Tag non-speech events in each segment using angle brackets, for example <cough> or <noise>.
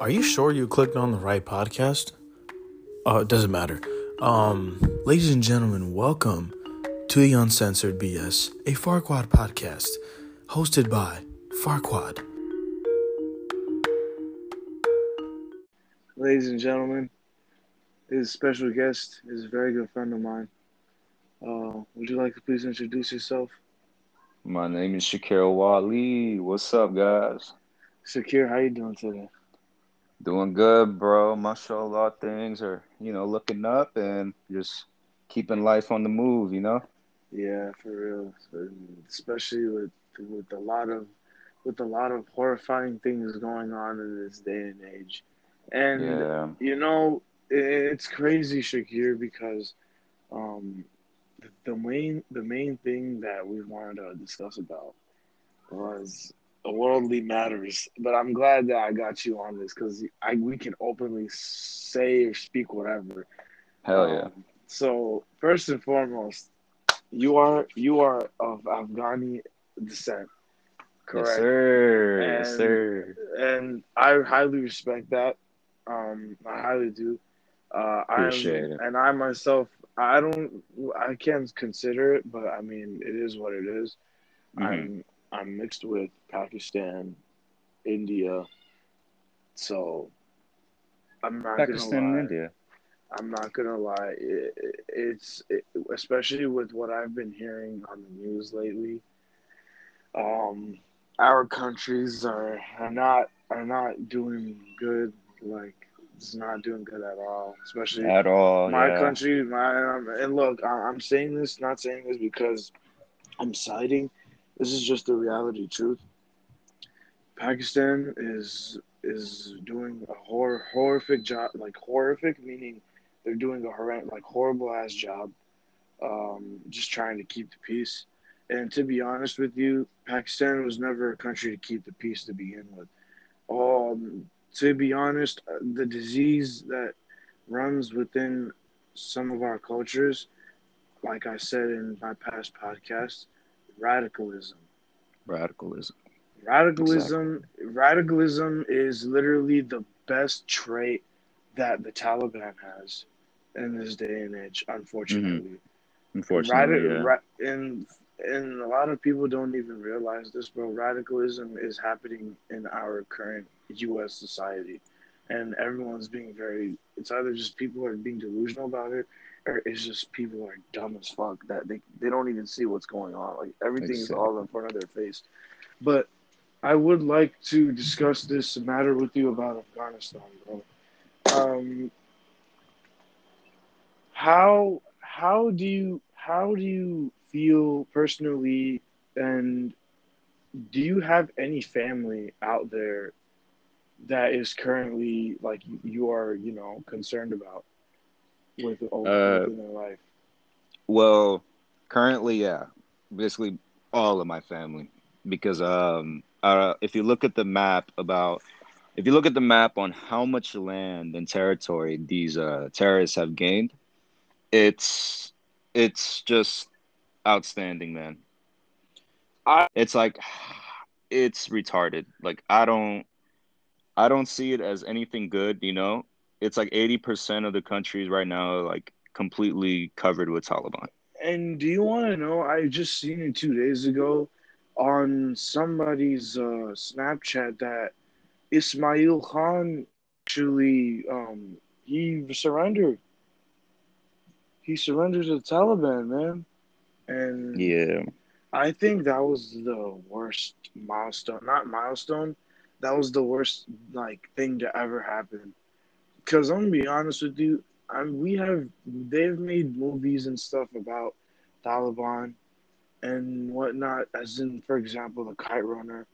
Are you sure you clicked on the right podcast? Uh, it doesn't matter. Um, ladies and gentlemen, welcome to the Uncensored BS, a Farquad podcast hosted by Farquad. Ladies and gentlemen, his special guest is a very good friend of mine. Uh, would you like to please introduce yourself? My name is Shakir Wali. What's up, guys? Shakir, how you doing today? Doing good, bro. Mashallah, things are, you know, looking up and just keeping life on the move, you know? Yeah, for real. Especially with with a lot of with a lot of horrifying things going on in this day and age. And Yeah. you know, it's crazy, Shakir, because um the, the main the main thing that we wanted to discuss about was worldly matters. But I'm glad that I got you on this because I we can openly say or speak whatever. Hell yeah. Um, so first and foremost, you are you are of Afghani descent, correct? Yes, sir. Yes, And- sir. and I highly respect that. Um, I highly do. Uh, I'm, Appreciate it. and I myself, I don't, I can't consider it, but I mean, it is what it is. Mhm. I'm, I'm mixed with Pakistan, India, so I'm not Pakistan gonna and. India. I'm not gonna lie. It, it, it's it, especially with what I've been hearing on the news lately. Um, our countries are are not are not doing good. Like it's not doing good at all. Especially At all. my yeah. country. My um, and look, I, I'm saying this, not saying this because I'm siding. This is just the reality truth. Pakistan is is doing a hor- horrific job, like horrific, meaning they're doing a horrendous, like horrible ass job, um, just trying to keep the peace. And to be honest with you, Pakistan was never a country to keep the peace to begin with. Um, to be honest, uh, the disease that runs within some of our cultures, like I said in my past podcast, radicalism. Radicalism. Radicalism radicalism is literally the best trait that the Taliban has in this day and age, unfortunately. Mm-hmm. Unfortunately, Radi- yeah. ra- and and a lot of people don't even realize this, bro. Radicalism is happening in our current U.S. society, and everyone's being very. It's either just people are being delusional about it, it's just people are dumb as fuck that they they don't even see what's going on. Like everything is all in front of their face. But I would like to discuss this matter with you about Afghanistan, bro. Um, how how do you how do you feel personally, and do you have any family out there that is currently like you are you know concerned about with Uh, within their life? Well, currently, yeah, basically all of my family, because um, uh, if you look at the map about, if you look at the map on how much land and territory these uh terrorists have gained, it's it's just outstanding, man. I- it's like <sighs> it's retarded. Like I don't, I don't see it as anything good. You know, it's like eighty percent of the countries right now are like completely covered with Taliban. And do you want to know? I just seen it two days ago on somebody's uh, Snapchat that Ismail Khan actually um, he surrendered. He surrendered to the Taliban, man. And Yeah. I think that was the worst milestone. Not milestone. That was the worst like thing to ever happen. Cause I'm gonna be honest with you, I'm, we have they've made movies and stuff about Taliban and whatnot, as in, for example, the Kite Runner.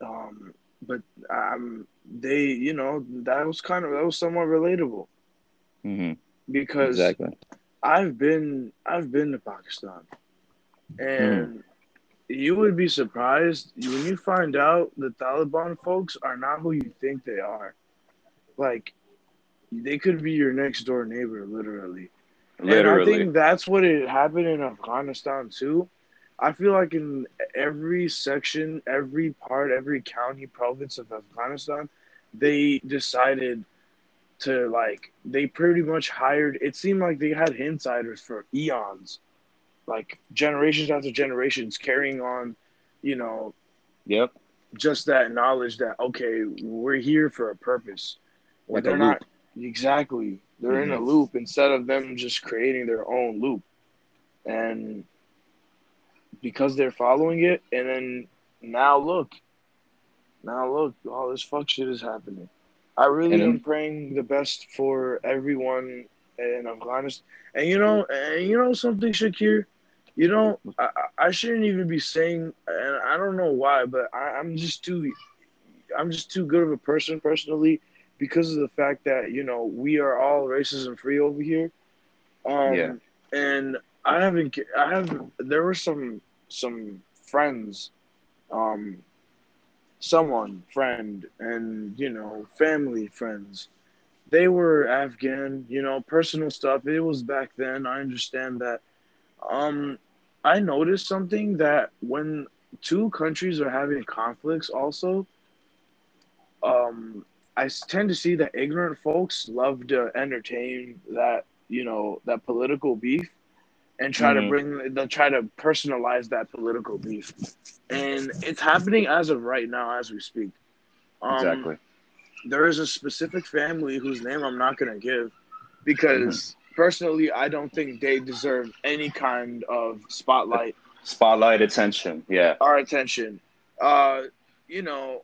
Um, but um, they, you know, that was kind of that was somewhat relatable hmm because Exactly. I've been I've been to Pakistan, and you would be surprised when you find out the Taliban folks are not who you think they are. Like, they could be your next door neighbor, literally. And I think that's what it happened in Afghanistan too. I feel like in every section, every part, every county, province of Afghanistan, they decided to like they pretty much hired it seemed like they had insiders for eons like generations after generations carrying on you know Yep. just that knowledge that okay we're here for a purpose Like they're not exactly. They're in a Mhm. loop instead of them just creating their own loop. And because they're following it and then now look now look all this fuck shit is happening. I really And am praying the best for everyone in afghanistan. And you know and you know something shakir? You know i, I I shouldn't even be saying and i don't know why but I, i'm just too i'm just too good of a person personally because of the fact that you know we are all racism free over here. Um Yeah. and i haven't i have there were some some friends um someone friend and you know family friends. They were afghan you know personal stuff. It was back then. I understand that. Um i noticed something that when two countries are having conflicts also um i tend to see that ignorant folks love to entertain that you know that political beef and try to Mhm. bring they try to personalize that political beef and it's happening as of right now as we speak um, Exactly. there is a specific family whose name i'm not going to give because personally i don't think they deserve any kind of spotlight Spotlight attention. Yeah. our attention. Uh, you know,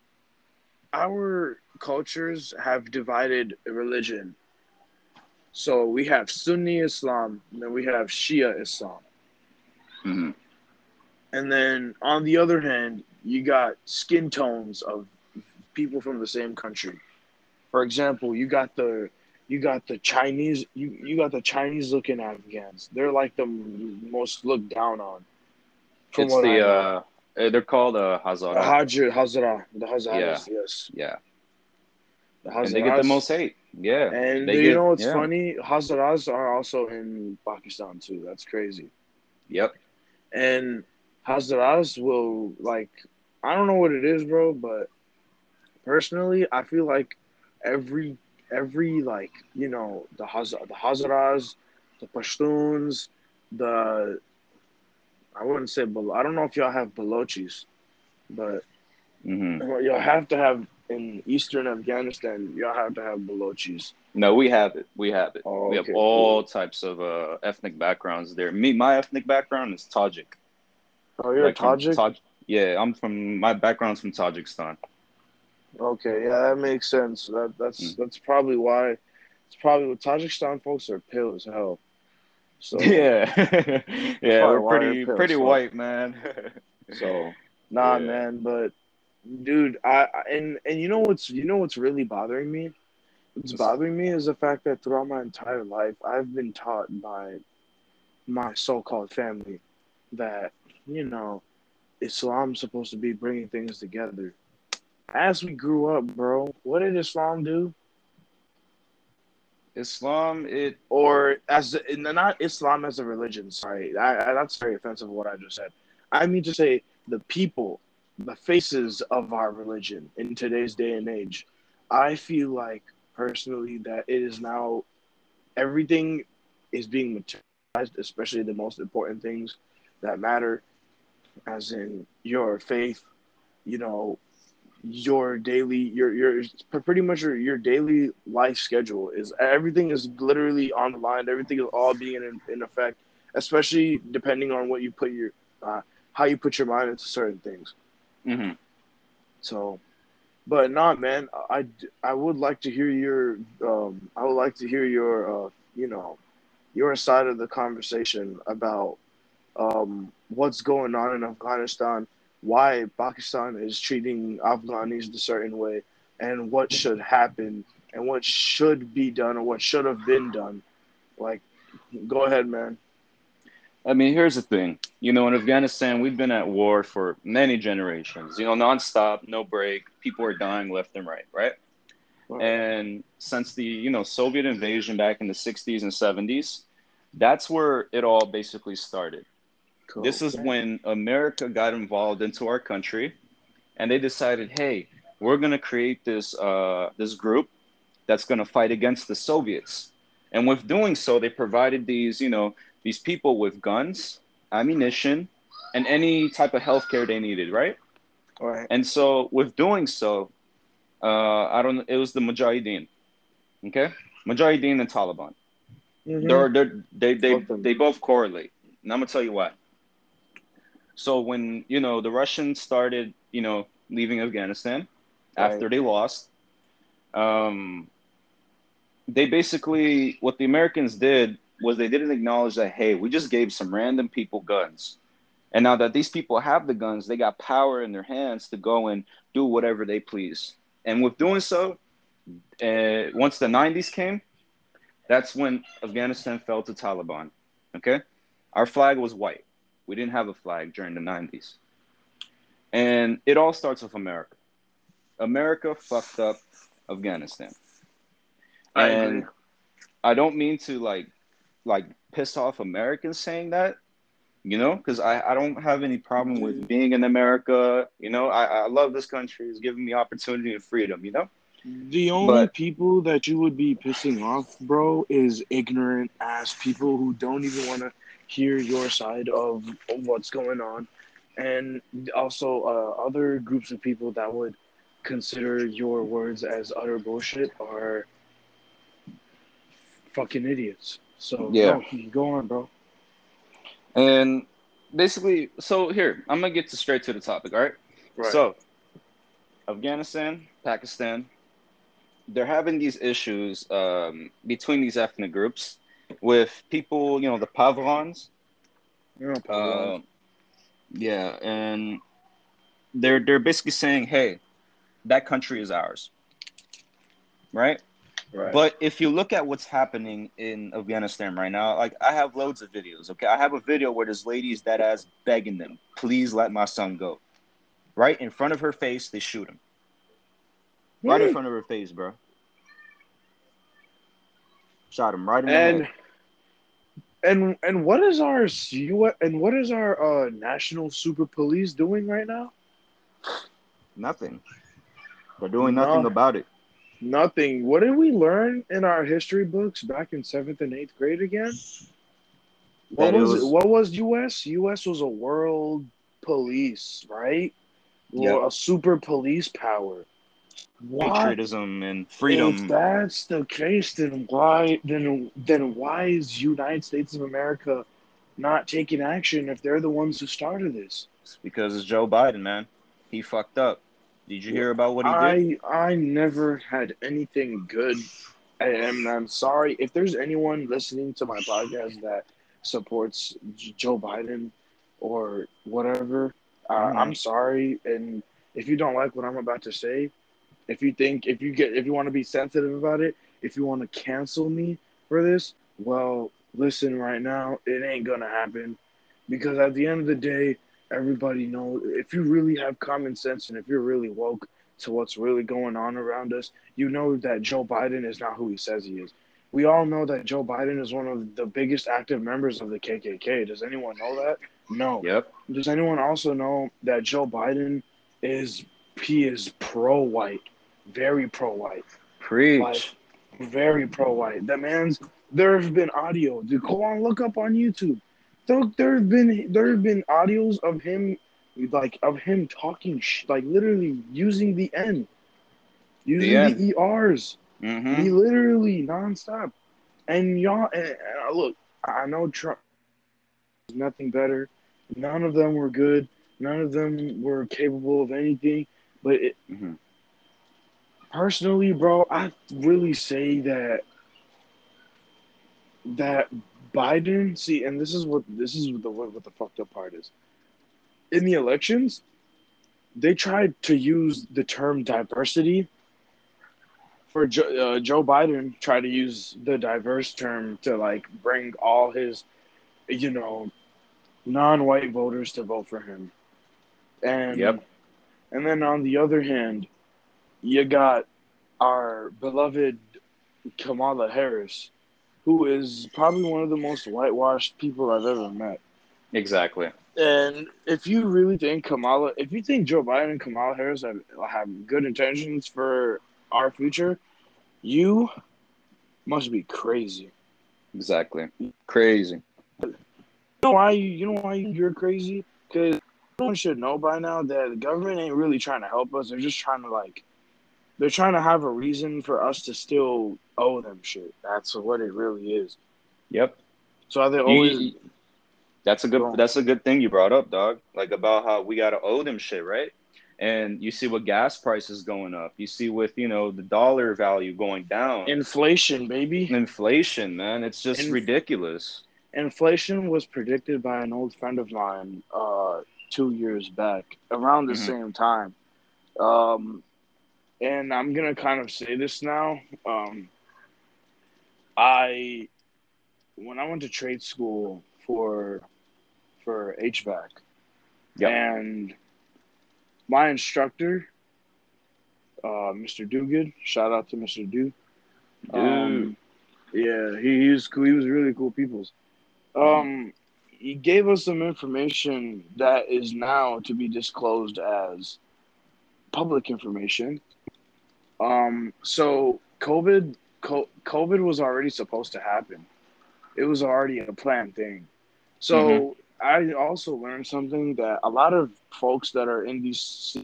our cultures have divided religion. So we have Sunni Islam, and then we have Shia Islam. hmm And then on the other hand, you got skin tones of people from the same country. For example, you got the you got the Chinese you, you got the Chinese looking Afghans. They're like the most looked down on. It's the uh, uh, they're called uh, The Hazara. Hajr, Hazara, the Hazaras, yes. Yeah. They get the most hate. Yeah. And you get- know what's yeah. funny? Hazaras are also in Pakistan too. That's crazy. Yep. And Hazaras will like I don't know what it is, bro, but personally, I feel like every every like you know the Haz the Hazaras, the Pashtuns, the I wouldn't say Bal- I don't know if y'all have Balochis, but hmm y'all have to have in eastern Afghanistan. Y'all have to have Balochis. No, we have it. We have it. Oh, we have okay, all types of uh, ethnic backgrounds there. Me, my ethnic background is Tajik. Oh, you're Like, a Tajik. Taj- yeah, I'm from. My background's from Tajikistan. Okay, yeah, that makes sense. That that's Mm. that's probably why. It's probably what Tajikistan folks are pale as hell. So <laughs> Yeah, <laughs> yeah, we're pretty pretty white, man. <laughs> so nah, Yeah. man. But dude, I and and you know what's you know what's really bothering me? What's bothering me is the fact that throughout my entire life, I've been taught by my so-called family that you know Islam's supposed to be bringing things together. As we grew up, bro, what did Islam do? Islam, it or as not Islam as a religion. Sorry, I, I, that's very offensive. What I just said. I mean to say the people, the faces of our religion in today's day and age. I feel like personally that it is now everything is being materialized, especially the most important things that matter, as in your faith, you know, your daily your your pretty much your, your daily life schedule is everything is literally on the line everything is all being in, in effect especially depending on what you put your uh, how you put your mind into certain things mhm. so but not man i i would like to hear your um i would like to hear your uh you know your side of the conversation about um what's going on in afghanistan why Pakistan is treating Afghanis a certain way and what should happen and what should be done or what should have been done. Like, go ahead, man. I mean, here's the thing. You know, in Afghanistan, we've been at war for many generations. You know, nonstop, no break. People are dying left and right, right? And since the you know Soviet invasion back in the 60s and 70s, that's where it all basically started. This is when America got involved into our country and they decided, hey, we're gonna create this uh, this group that's gonna fight against the Soviets. And with doing so, they provided these, you know, these people with guns, ammunition, and any type of healthcare they needed, right? Right. And so, with doing so, uh, I don't. It was the Mujahideen, okay, Mujahideen and Taliban. Mhm. They're, they're, they they Both they both correlate, and I'm gonna tell you why. So when you know the Russians started, you know, leaving Afghanistan after they lost, um, they basically what the Americans did was they didn't acknowledge that hey, we just gave some random people guns, and now that these people have the guns, they got power in their hands to go and do whatever they please. And with doing so, uh, once the '90s came, that's when Afghanistan fell to Taliban. Okay, our flag was white. We didn't have a flag during the '90s, and it all starts with America. America fucked up Afghanistan, I and agree. I don't mean to like like pissed off Americans saying that, you know, because I, I don't have any problem with being in America. You know, I, I love this country. It's giving me opportunity and freedom. You know. The only But- people that you would be pissing off, bro, is ignorant ass people who don't even want to hear your side of what's going on, and also uh, other groups of people that would consider your words as utter bullshit are fucking idiots. So Yeah. no, go on, bro. And basically, so here I'm gonna get to straight to the topic. All right. Right. So, Afghanistan, Pakistan, they're having these issues um, between these ethnic groups with people, you know, the Pathans. You're no. Uh, yeah, and they're they're basically saying, "Hey, that country is ours." Right? Right. But if you look at what's happening in Afghanistan right now, like I have loads of videos. Okay, I have a video where this lady's dead ass begging them, "Please let my son go." Right in front of her face, they shoot him. Right in front of her face, bro. Shot him right in the and head. and and what is our U and what is our uh, national super police doing right now? Nothing. They're doing nothing about it. Nothing. What did we learn in our history books back in seventh and eighth grade again? What was, was- what was U.S. U.S. was a world police, right? Yep. Or a super police power. What? Patriotism and freedom. If that's the case, then why then then why is United States of America not taking action if they're the ones who started this? It's because it's Joe Biden, man. He fucked up. Did you hear about what he did? I I never had anything good, and I'm sorry if there's anyone listening to my podcast that supports Joe Biden or whatever. Uh, Mhm. I'm sorry, and if you don't like what I'm about to say, if you think if you get if you want to be sensitive about it, if you want to cancel me for this, well, listen right now, it ain't gonna happen, because at the end of the day, everybody knows if you really have common sense and if you're really woke to what's really going on around us, you know that Joe Biden is not who he says he is. We all know that Joe Biden is one of the biggest active members of the KKK. Does anyone know that? No. Yep. Does anyone also know that Joe Biden is he is pro white, very pro white, Preach. Like- very pro white. That man's there have been audio. Dude, go on, look up on YouTube. There, there have been there have been audios of him, like of him talking, sh- like literally using the N, using The the, ERs. hmm He literally nonstop. And y'all, and, and, uh, look, I know Trump is nothing better. None of them were good. None of them were capable of anything. But it, hmm personally, bro, I really say that that Biden. See, and this is what this is what the what the fucked up part is. In the elections, they tried to use the term diversity. For Joe, uh, Joe Biden, tried to use the diverse term to like bring all his, you know, non-white voters to vote for him. And Yep. and then on the other hand, you got our beloved Kamala Harris, who is probably one of the most whitewashed people I've ever met. Exactly. And if you really think Kamala, if you think Joe Biden and Kamala Harris have, have good intentions for our future, you must be crazy. Exactly. Crazy. You know why you, you know why you're crazy? Because everyone should know by now that the government ain't really trying to help us. They're just trying to like, they're trying to have a reason for us to still owe them shit. That's what it really is. Yep. So they You- always you- that's a good Wrong. that's a good thing you brought up, dog. Like about how we gotta owe them shit, right? And you see what gas prices going up. You see with, you know, the dollar value going down. inflation, baby. Inflation, man. It's just Inf- ridiculous. Inflation was predicted by an old friend of mine uh, two years back, around the Mhm. same time. Um, and I'm gonna kind of say this now. Um, I, when I went to trade school for for HVAC, Yep. and my instructor, uh, Mr. Duguid, shout out to Mr. Du. Um, yeah, he, he was cool. He was really cool people's. Um, he gave us some information that is now to be disclosed as public information. Um, so COVID, co- COVID was already supposed to happen. It was already a planned thing. So I also learned something that a lot of folks that are in these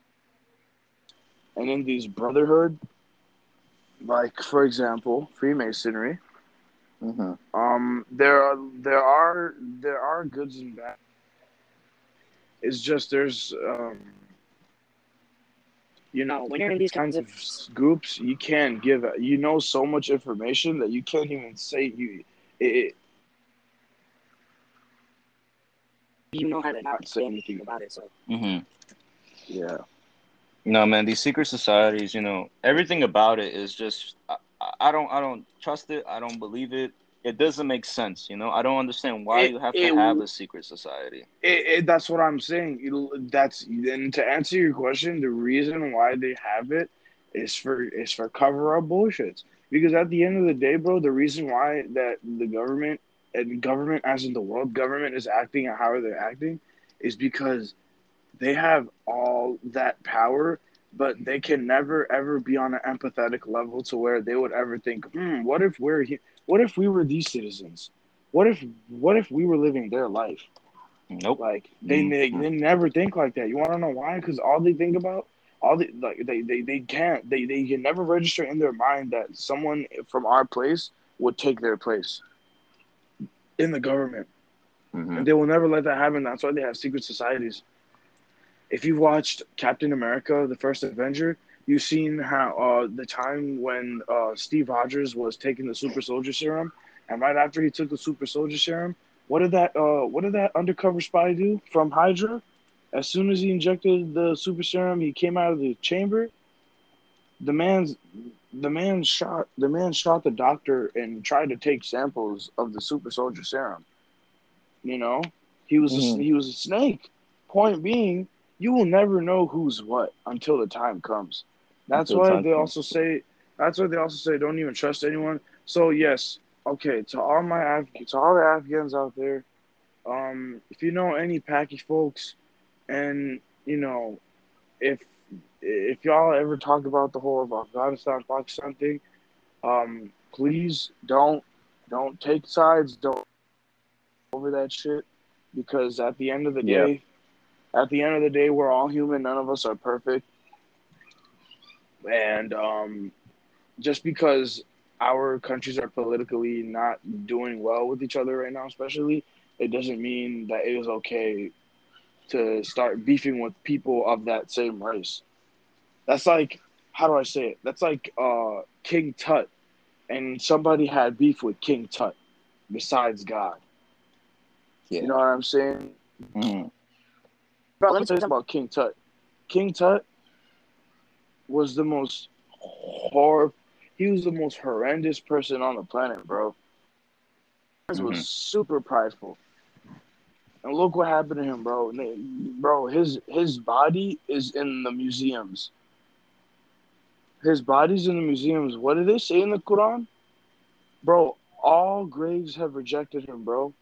and in these brotherhood, like for example, Freemasonry, Mm-hmm. um, there are there are there are goods and bad. It's just there's um, you know when you're in these kinds of groups, you can't give you know so much information that you can't even say you it, it you know how to not say anything about it. So Mm-hmm. yeah, No, man, these secret societies, you know, everything about it is just I, I don't I don't trust it. I don't believe it. It doesn't make sense, you know. I don't understand why It- you have it to have a secret society. it, it, that's what I'm saying. That's and to answer your question, the reason why they have it is for is for cover up bullshits. Because at the end of the day, bro, the reason why that the government and government, as in the world government, is acting and how they're acting, is because they have all that power, but they can never ever be on an empathetic level to where they would ever think, hmm, what if we're what if we were these citizens? What if what if we were living their life? Nope. Like they Mhm. they, they never think like that. You want to know why? Because all they think about, all they like they, they they can't they they can never register in their mind that someone from our place would take their place in the government, Mhm. and they will never let that happen. That's why they have secret societies. If you've watched Captain America: The First Avenger, you've seen how uh, the time when uh, Steve Rogers was taking the Super Soldier Serum, and right after he took the Super Soldier Serum, what did that uh what did that undercover spy do from Hydra? As soon as he injected the super serum, he came out of the chamber. The man's the man shot the man shot the doctor and tried to take samples of the super soldier serum. You know, he was a, Mhm. he was a snake. Point being, you will never know who's what until the time comes. That's why they also say. That's why they also say don't even trust anyone. So yes, okay, to all my Af- to all the Afghans out there, um, if you know any Paki folks, and you know, if if y'all ever talk about the whole of Afghanistan Pakistan thing, um, please don't don't take sides. Don't over that shit because at the end of the Yeah. day, at the end of the day, we're all human. None of us are perfect, and um, just because our countries are politically not doing well with each other right now, especially, it doesn't mean that it is okay to start beefing with people of that same race. That's like, how do I say it? That's like uh, King Tut, and somebody had beef with King Tut besides God. Yeah. You know what I'm saying? Bro, let me tell you something about King Tut. King Tut was the most hor he was the most horrendous person on the planet, bro. He was Mhm. super prideful. And look what happened to him, bro. Bro, his his body is in the museums. His body's in the museums. What did they say in the Quran? Bro, all graves have rejected him, bro.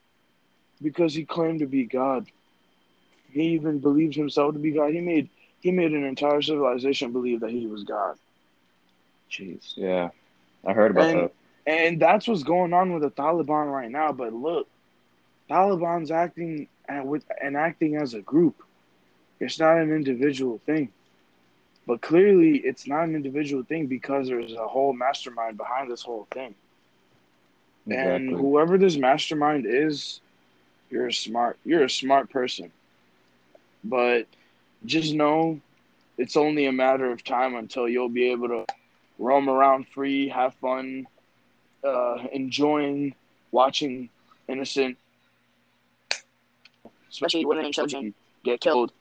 Because he claimed to be God. He even believed himself to be God. He made he made an entire civilization believe that he was God. Jeez. Yeah. I heard about And that. and that's what's going on with the Taliban right now. But look, Taliban's acting and with and acting as a group. It's not an individual thing. But clearly, it's not an individual thing because there's a whole mastermind behind this whole thing. Exactly. And whoever this mastermind is, you're a smart you're a smart person. But just know it's only a matter of time until you'll be able to roam around free, have fun, uh, enjoying watching innocent, especially women and children, get killed.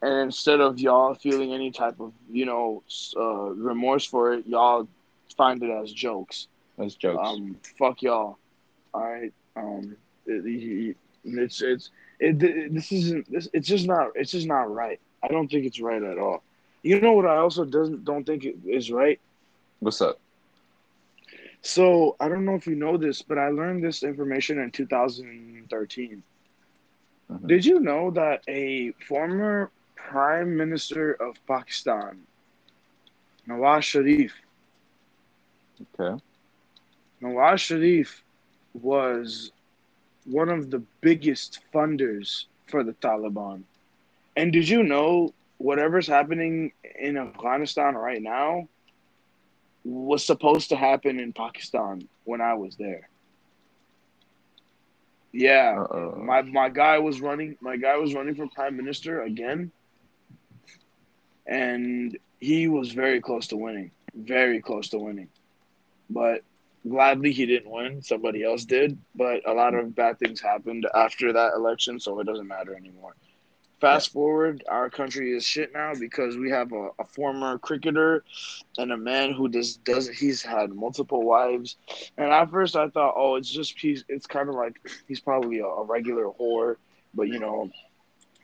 And instead of y'all feeling any type of, you know, uh, remorse for it, y'all find it as jokes. As jokes. Um, fuck y'all. All right. Um, it, it- it's it's it. This isn't. This. It's just not. It's just not right. I don't think it's right at all. You know what? I also doesn't don't think it is right. What's up? So I don't know if you know this, but I learned this information in 2013. Mhm. Did you know that a former prime minister of Pakistan, Nawaz Sharif, Okay. Nawaz Sharif was one of the biggest funders for the Taliban. And did you know whatever's happening in Afghanistan right now was supposed to happen in Pakistan when I was there? Yeah. Uh-oh. My my guy was running my guy was running for prime minister again. And he was very close to winning. Very close to winning. But gladly he didn't win. Somebody else did. But a lot of bad things happened after that election, so it doesn't matter anymore. Fast forward, our country is shit now because we have a, a former cricketer and a man who just does he's had multiple wives. And at first I thought, oh, it's just he's it's kind of like he's probably a, a regular whore, but you know,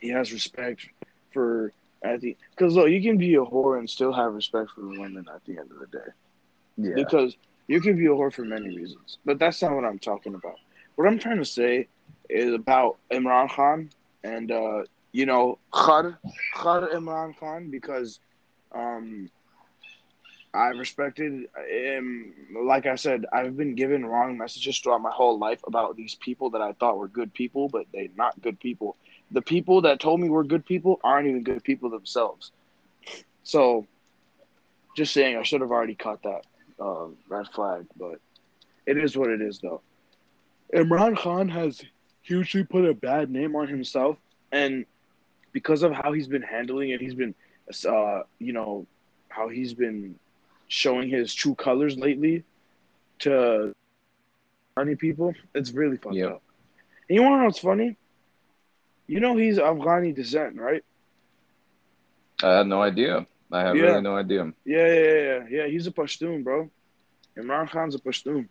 he has respect for at the because look, you can be a whore and still have respect for women at the end of the day Yeah. because you can be a whore for many reasons. But that's not what I'm talking about. What I'm trying to say is about Imran Khan and uh, you know Khar Khar Imran Khan because um, I respected him. Like I said, I've been given wrong messages throughout my whole life about these people that I thought were good people, but they're not good people. The people that told me were good people aren't even good people themselves. So, just saying, I should have already caught that uh, red flag, but it is what it is, though. Imran Khan has hugely put a bad name on himself, and because of how he's been handling it, he's been, uh, you know, how he's been showing his true colors lately to many people. It's really fucked Yep. up. And you want to know what's funny? You know he's Afghani descent, right? I had no idea. I have Yeah. really no idea. Yeah, yeah, yeah, yeah. Yeah, he's a Pashtun, bro. Imran Khan's a Pashtun.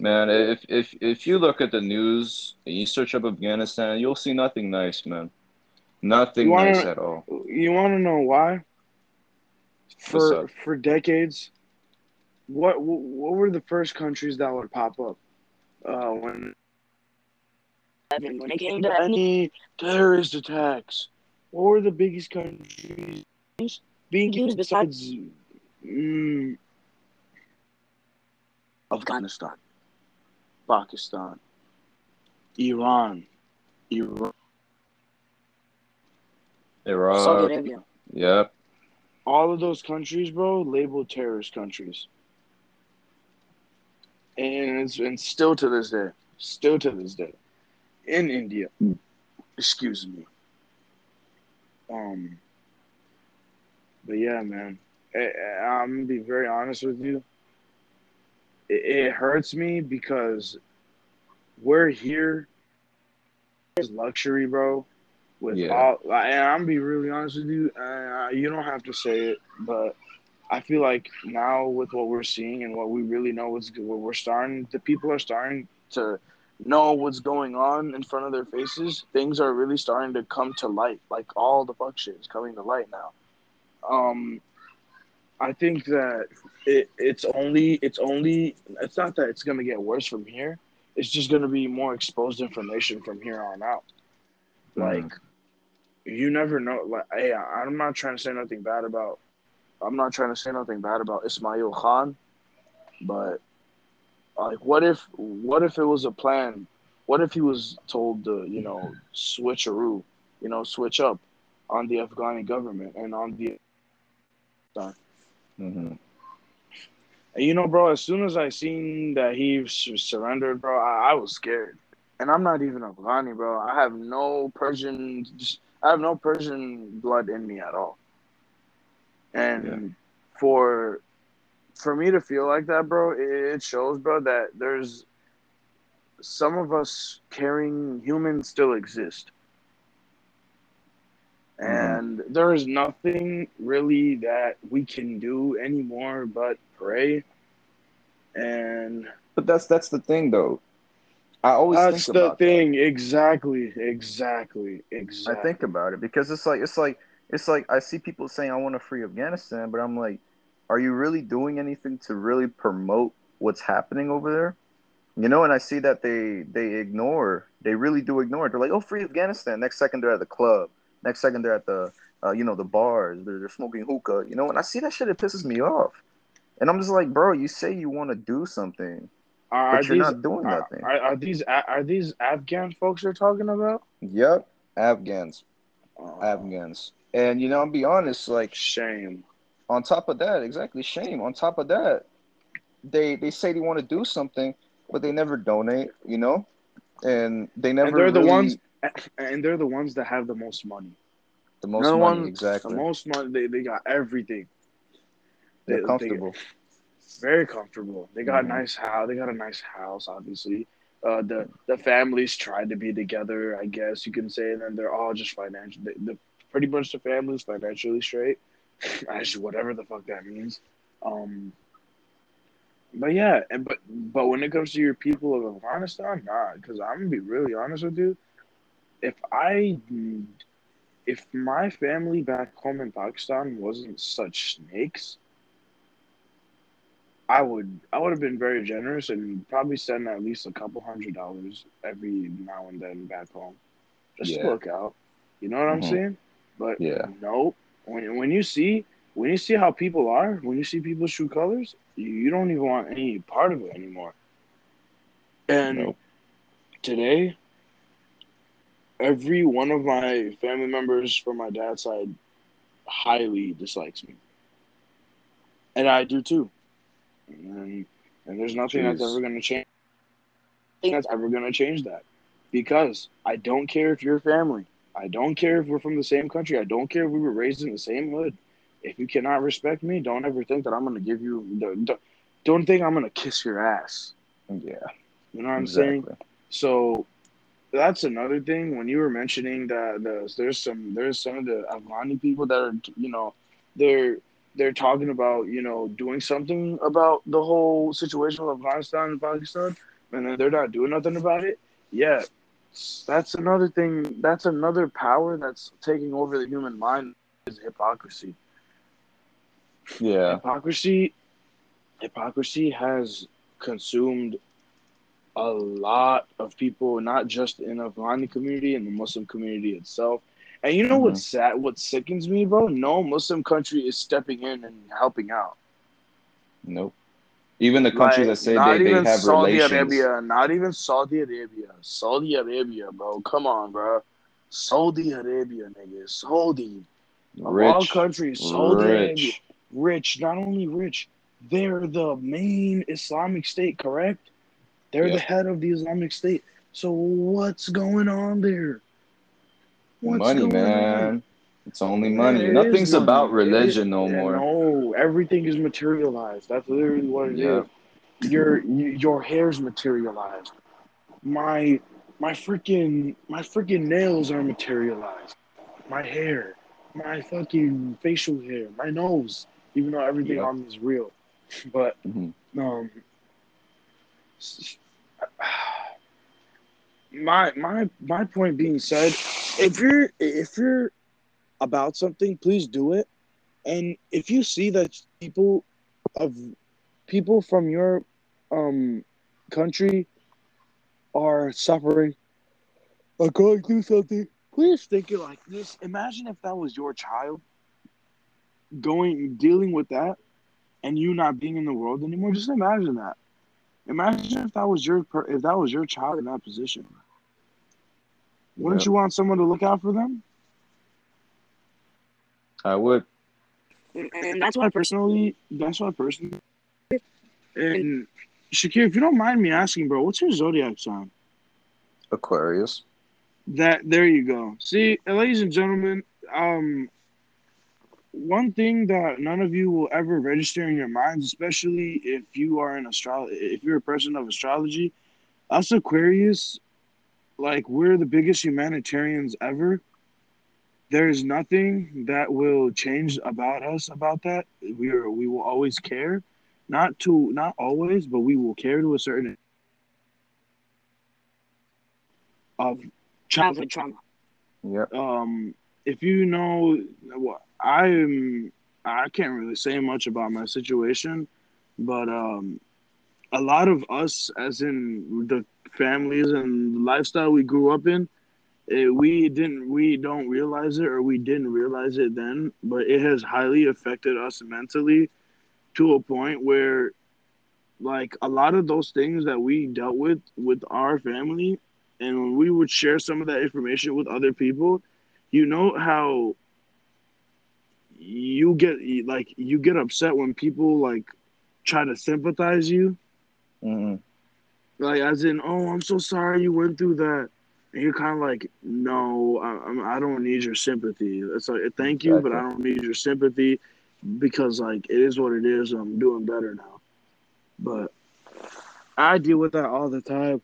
Man, if if if you look at the news and you search up Afghanistan, you'll see nothing nice, man. Nothing wanna- nice at all. You want to know why? For for decades, what what were the first countries that would pop up uh, when when it came to any terrorist attacks? What were the biggest countries being used besides mm, Afghanistan, Pakistan, Iran, Iran, Iraq. Saudi Arabia? Yep. all of those countries, bro, labeled terrorist countries. And it's and still to this day, still to this day, in India, excuse me. Um, but yeah, man, I, I'm gonna be very honest with you. It, it hurts me because we're here. It's luxury, bro. With Yeah. all, and I'm gonna be really honest with you. Uh, you don't have to say it, but I feel like now with what we're seeing and what we really know is what we're starting, the people are starting to know what's going on in front of their faces. Things are really starting to come to light. Like all the fuck shit is coming to light now. Um, I think that it it's only it's only it's not that it's gonna get worse from here. it's just gonna be more exposed information from here on out. Like, Mhm. you never know. Like, hey, I'm not trying to say nothing bad about. I'm not trying to say nothing bad about Ismail Khan, but like, what if, what if it was a plan? What if he was told to, you know, switch switcheroo, you know, switch up on the Afghani government and on the Mhm. And you know, bro, as soon as I seen that he surrendered, bro, I, I was scared. And I'm not even Afghani, bro. I have no Persian, just, I have no Persian blood in me at all. And for for me to feel like that, bro, it, shows, bro, that there's some of us caring humans still exist. Mm-hmm. And there is nothing really that we can do anymore but pray. And But that's that's the thing, though. I always that's the thing. Exactly. Exactly. Exactly. I think about it because it's like it's like it's like I see people saying I want to free Afghanistan, but I'm like, are you really doing anything to really promote what's happening over there? You know, and I see that they they ignore, they really do ignore it. They're like, oh, free Afghanistan. Next second they're at the club. Next second they're at the uh, you know the bars. They're, they're smoking hookah. You know, and I see that shit, it pisses me off. And I'm just like, bro, you say you want to do something, Are, but you're these not doing are, nothing. are, are these are these Afghan folks you're talking about? Yep, Afghans, Oh, Afghans. And you know, I'll be honest, like shame. On top of that, exactly shame. On top of that, they they say they want to do something, but they never donate, you know, and they never. And they're the ones, and they're the ones that have the most money. the most They're money, ones- exactly. The most money. They, they got everything. They- They're they- comfortable. very comfortable. They got Mhm. nice house. They got a nice house, obviously. Uh, the the families tried to be together, I guess you can say, and then they're all just financial. They, the pretty much the families financially straight, actually whatever the fuck that means. Um, but yeah, and but but when it comes to your people of Afghanistan, nah, because I'm gonna be really honest with you. If I, if my family back home in Pakistan wasn't such snakes, I would I would have been very generous and probably send at least a couple hundred dollars every now and then back home, just Yeah. to look out. You know what I'm Mhm. saying? But Yeah. no, when when you see when you see how people are, when you see people shoot colors, you, you don't even want any part of it anymore. And Nope. today, every one of my family members from my dad's side highly dislikes me, and I do too. And and there's nothing that's ever going to change. Nothing that's ever going to change that, because I don't care if you're family. I don't care if we're from the same country. I don't care if we were raised in the same hood. If you cannot respect me, don't ever think that I'm going to give you. Don't, don't think I'm going to kiss your ass. Yeah. You know what I'm saying? So that's another thing. When you were mentioning that the, there's some there's some of the Afghani people that are you know they're they're talking about you know doing something about the whole situation with Afghanistan and Pakistan, and then they're not doing nothing about it. Yeah, that's another thing. That's another power that's taking over the human mind is hypocrisy. Yeah. Hypocrisy, hypocrisy has consumed a lot of people, not just in the Afghani community and the Muslim community itself. And you know Mhm. what's sad? What sickens me, bro? No Muslim country is stepping in and helping out. Nope. Even the countries Like, that say they, they even have Saudi relations. Arabia, not even Saudi Arabia. Saudi Arabia, bro. Come on, bro. Saudi Arabia, nigga. Saudi. Of all Rich. countries, Saudi Arabia. Rich. Rich, not only rich, they're the main Islamic state, correct? They're Yeah. the head of the Islamic State. So what's going on there? What's money, going man. on? It's only money. It is Nothing's money. about is- religion no more. No, everything is materialized. That's literally what it is. Yeah. Your your hair's materialized. My my freaking my freaking nails are materialized. My hair, my fucking facial hair, my nose. Even though everything Yep. on me is real, <laughs> but Mhm. um, <sighs> my my my point being said, if you're if you're about something, please do it. And if you see that people of people from your um country are suffering or going through something, please think it like this. Imagine if that was your child going dealing with that and you not being in the world anymore. Just imagine that. Imagine if that was your if that was your child in that position. Wouldn't Yeah. you want someone to look out for them? I would. And that's why personally, that's why personally, and Shakir, if you don't mind me asking, bro, what's your zodiac sign? Aquarius. That there you go. See, ladies and gentlemen, um, one thing that none of you will ever register in your minds, especially if you are an astrology, if you're a person of astrology, us Aquarius, like we're the biggest humanitarians ever. There is nothing that will change about us about that. We are we will always care, not to not always, but we will care to a certain of childhood trauma Yep. um if you know what i'm i can't really say much about my situation but um a lot of us as in the families and the lifestyle we grew up in eh, we didn't we don't realize it or we didn't realize it then but it has highly affected us mentally to a point where like a lot of those things that we dealt with with our family and when we would share some of that information with other people you know how you get like you get upset when people like try to sympathize you? Hmm like as in oh i'm so sorry you went through that you're kind of like no I, I'm- don't need your sympathy. It's like thank you but i don't need your sympathy because like it is what it is i'm doing better now. But i deal with that all the time.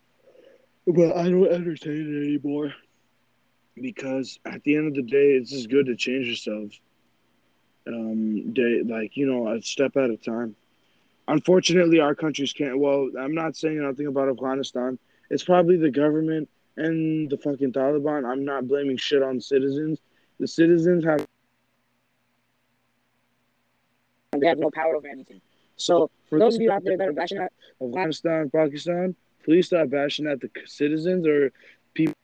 But i don't entertain it anymore because at the end of the day it's just good to change yourselves um day like you know a step at a time. Unfortunately our countries can't well i'm not saying nothing about afghanistan. It's probably the government and the fucking taliban i'm not blaming shit on citizens. The citizens have they have no power over anything. So for those of you out there that are bashing at afghanistan pakistan please stop bashing at the citizens or people.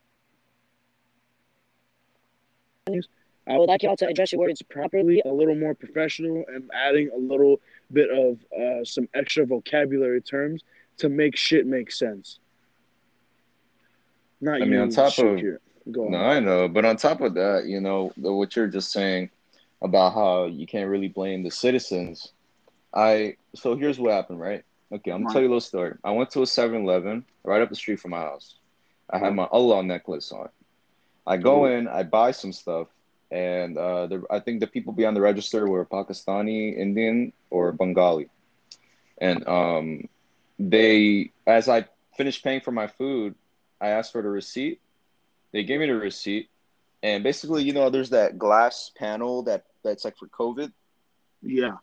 I would like y'all to address your words properly, a little more professional, and adding a little bit of uh, some extra vocabulary terms to make shit make sense. Not I mean, on top of-. Go on. No, I know, but on top of that, you know, the, what you're just saying about how you can't really blame the citizens. I so here's what happened, right? Okay, I'm gonna Right. tell you a little story. I went to a 7-Eleven right up the street from my house. I had my Allah necklace on. I go in, I buy some stuff, and uh, the, I think the people behind the register were Pakistani, Indian, or Bengali, and um, they, as I finished paying for my food, I asked for the receipt. They gave me the receipt, and basically, you know, there's that glass panel that that's like for COVID. Yeah.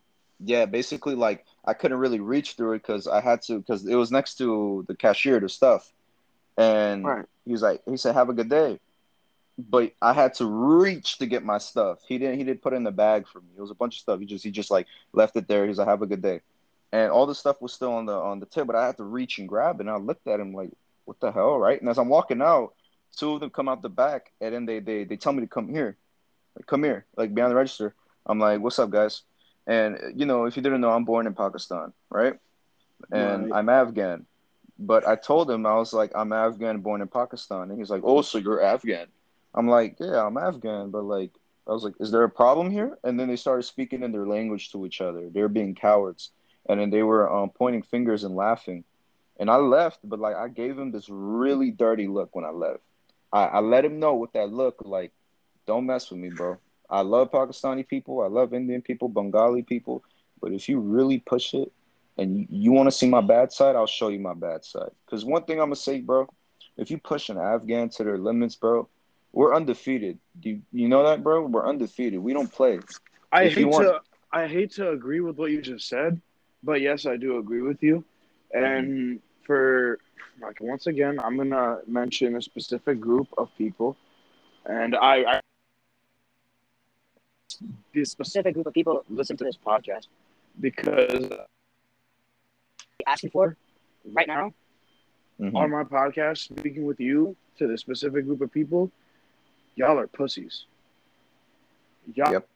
Yeah, basically, like I couldn't really reach through it because I had to because it was next to the cashier, the stuff, and Right. he was like, he said, "Have a good day," but I had to reach to get my stuff. He didn't. He didn't put it in the bag for me. It was a bunch of stuff. He just he just like left it there. He's like, "Have a good day," and all the stuff was still on the on the tip, but I had to reach and grab it. And I looked at him like, "What the hell?" Right? And as I'm walking out, two of them come out the back, and then they they they tell me to come here, like come here, like behind the register. I'm like, "What's up, guys?" And you know, if you didn't know, I'm born in Pakistan, right? And Right. I'm Afghan. But I told him I was like, I'm Afghan, born in Pakistan, and he's like, "Oh, so you're Afghan?" I'm like, "Yeah, I'm Afghan," but like, I was like, "Is there a problem here?" And then they started speaking in their language to each other. They were being cowards, and then they were um, pointing fingers and laughing. And I left, but like, I gave him this really dirty look when I left. I, I let him know with that look, like, don't mess with me, bro. I love Pakistani people. I love Indian people, Bengali people. But if you really push it and you, you want to see my bad side, I'll show you my bad side. Because one thing I'm going to say, bro, if you push an Afghan to their limits, bro, we're undefeated. Do you, you know that, bro? We're undefeated. We don't play. I If hate want- to I hate to agree with what you just said, but yes, I do agree with you. And for like once again, I'm gonna mention a specific group of people, and I, I this specific group of people listen to this podcast because asking for right now Mhm. on my podcast speaking with you to the specific group of people, y'all are pussies. Y'all, Yep.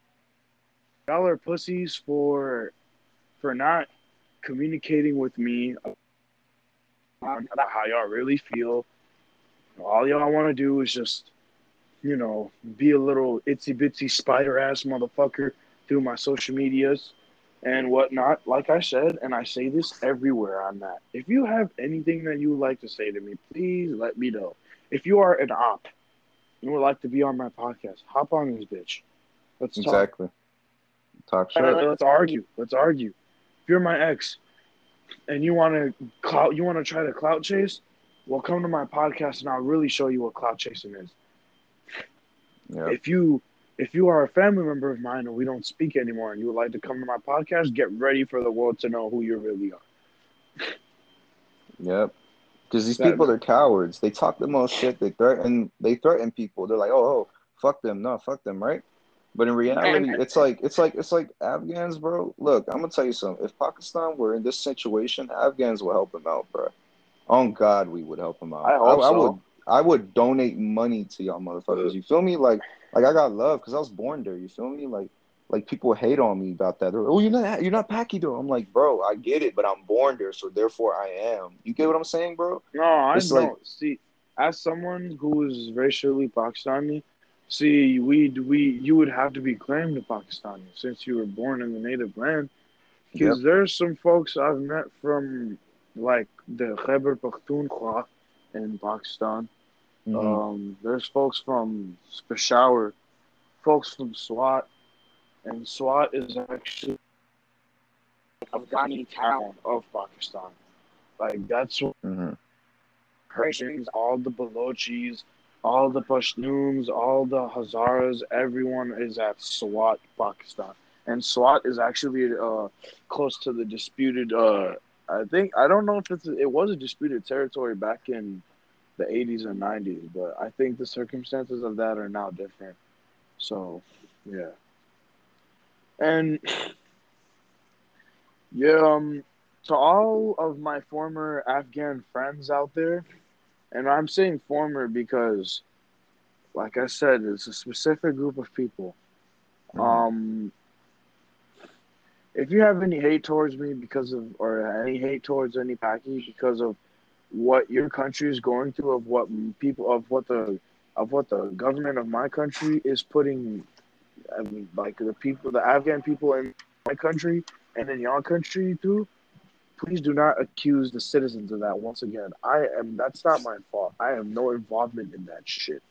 y'all are pussies for for not communicating with me about how y'all really feel. All y'all want to do is just, you know, be a little itsy bitsy spider ass motherfucker through my social medias and whatnot. Like I said, and I say this everywhere on that. If you have anything that you would like to say to me, please let me know. If you are an op and would like to be on my podcast, hop on this bitch. Let's talk. Exactly. Talk shit. Let's argue. Let's argue. If you're my ex and you want to clout, you want to try to clout chase, well, come to my podcast and I'll really show you what clout chasing is. Yeah. If you if you are a family member of mine and we don't speak anymore and you would like to come to my podcast, get ready for the world to know who you really are. Yep. Because these That- people are cowards. They talk the most shit. They threaten. They threaten people. They're like, oh, oh, fuck them. No, fuck them, right? But in reality, it's like it's like it's like Afghans, bro. Look, I'm gonna tell you something. If Pakistan were in this situation, Afghans would help them out, bro. On God, we would help them out. I hope I, so. would. I would donate money to y'all motherfuckers. You feel me? Like, like I got love because I was born there. You feel me? Like, like people hate on me about that. They're like, oh, you're not, you're not Paki though. I'm like, bro, I get it, but I'm born there, so therefore I am. You get what I'm saying, bro? No, I It's know. like- see, as someone who is racially Pakistani, see, we we you would have to be claimed a Pakistani since you were born in the native land. Because there's some folks I've met from like the Khyber Pakhtunkhwa in Pakistan. Mhm. Um, there's folks from Peshawar, folks from Swat, and Swat is actually Afghani town of Pakistan. Like that's Mhm. Persians, all the Balochis, all the Pashtuns, all the Hazaras, everyone is at Swat, Pakistan. And Swat is actually uh, close to the disputed. Uh, I think I don't know if it's it was a disputed territory back in the 80s and 90s, but I think the circumstances of that are now different. So, yeah. And <laughs> yeah, um, to all of my former Afghan friends out there, and I'm saying former because, like I said, it's a specific group of people. Mhm. Um, if you have any hate towards me because of, or any hate towards any Paki because of what your country is going through, of what people, of what the, of what the government of my country is putting, I mean, like the people, the Afghan people in my country and in your country through, please do not accuse the citizens of that. Once again, I am. That's not my fault. I have no involvement in that shit.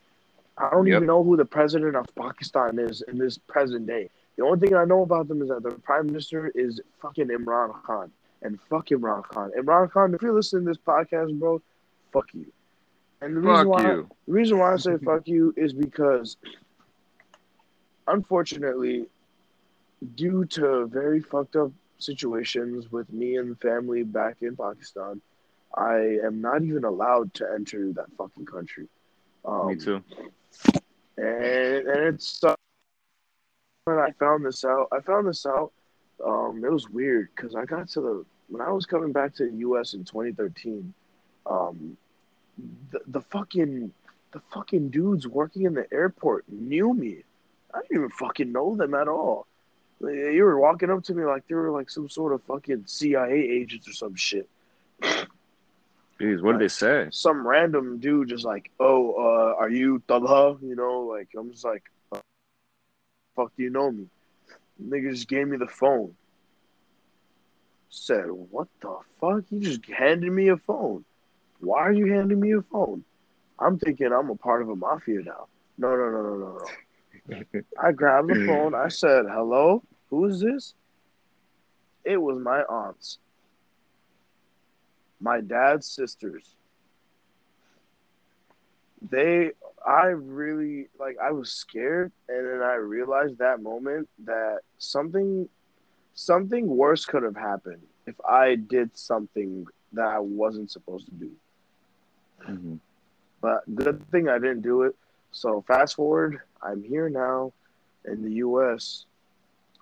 I don't Yep. even know who the president of Pakistan is in this present day. The only thing I know about them is that the prime minister is fucking Imran Khan. And fuck Imran Khan. Imran Khan, if you're listening to this podcast, bro, fuck you. And the reason why you. the reason why I say <laughs> fuck you is because unfortunately, due to very fucked up situations with me and family back in Pakistan, I am not even allowed to enter that fucking country. Um, Me too. and and it's when I found this out. I found this out. Um, it was weird because I got to the when I was coming back to the U.S. in 2013. Um, the the fucking the fucking dudes working in the airport knew me. I didn't even fucking know them at all. You were walking up to me like they were like some sort of fucking CIA agents or some shit. Jeez, what did they say? some random dude just like, oh, uh, are you Talha? You know, like I'm just like, uh, fuck, do you know me? Nigga just gave me the phone. Said, what the fuck? You just handed me a phone. Why are you handing me a phone? I'm thinking I'm a part of a mafia now. No, no, no, no, no, no. I grabbed the phone. I said, hello, who is this? It was my aunts my dad's sisters they i really like i was scared and then i realized that moment that something something worse could have happened if i did something that i wasn't supposed to do Mhm. but good thing i didn't do it so fast forward i'm here now in the us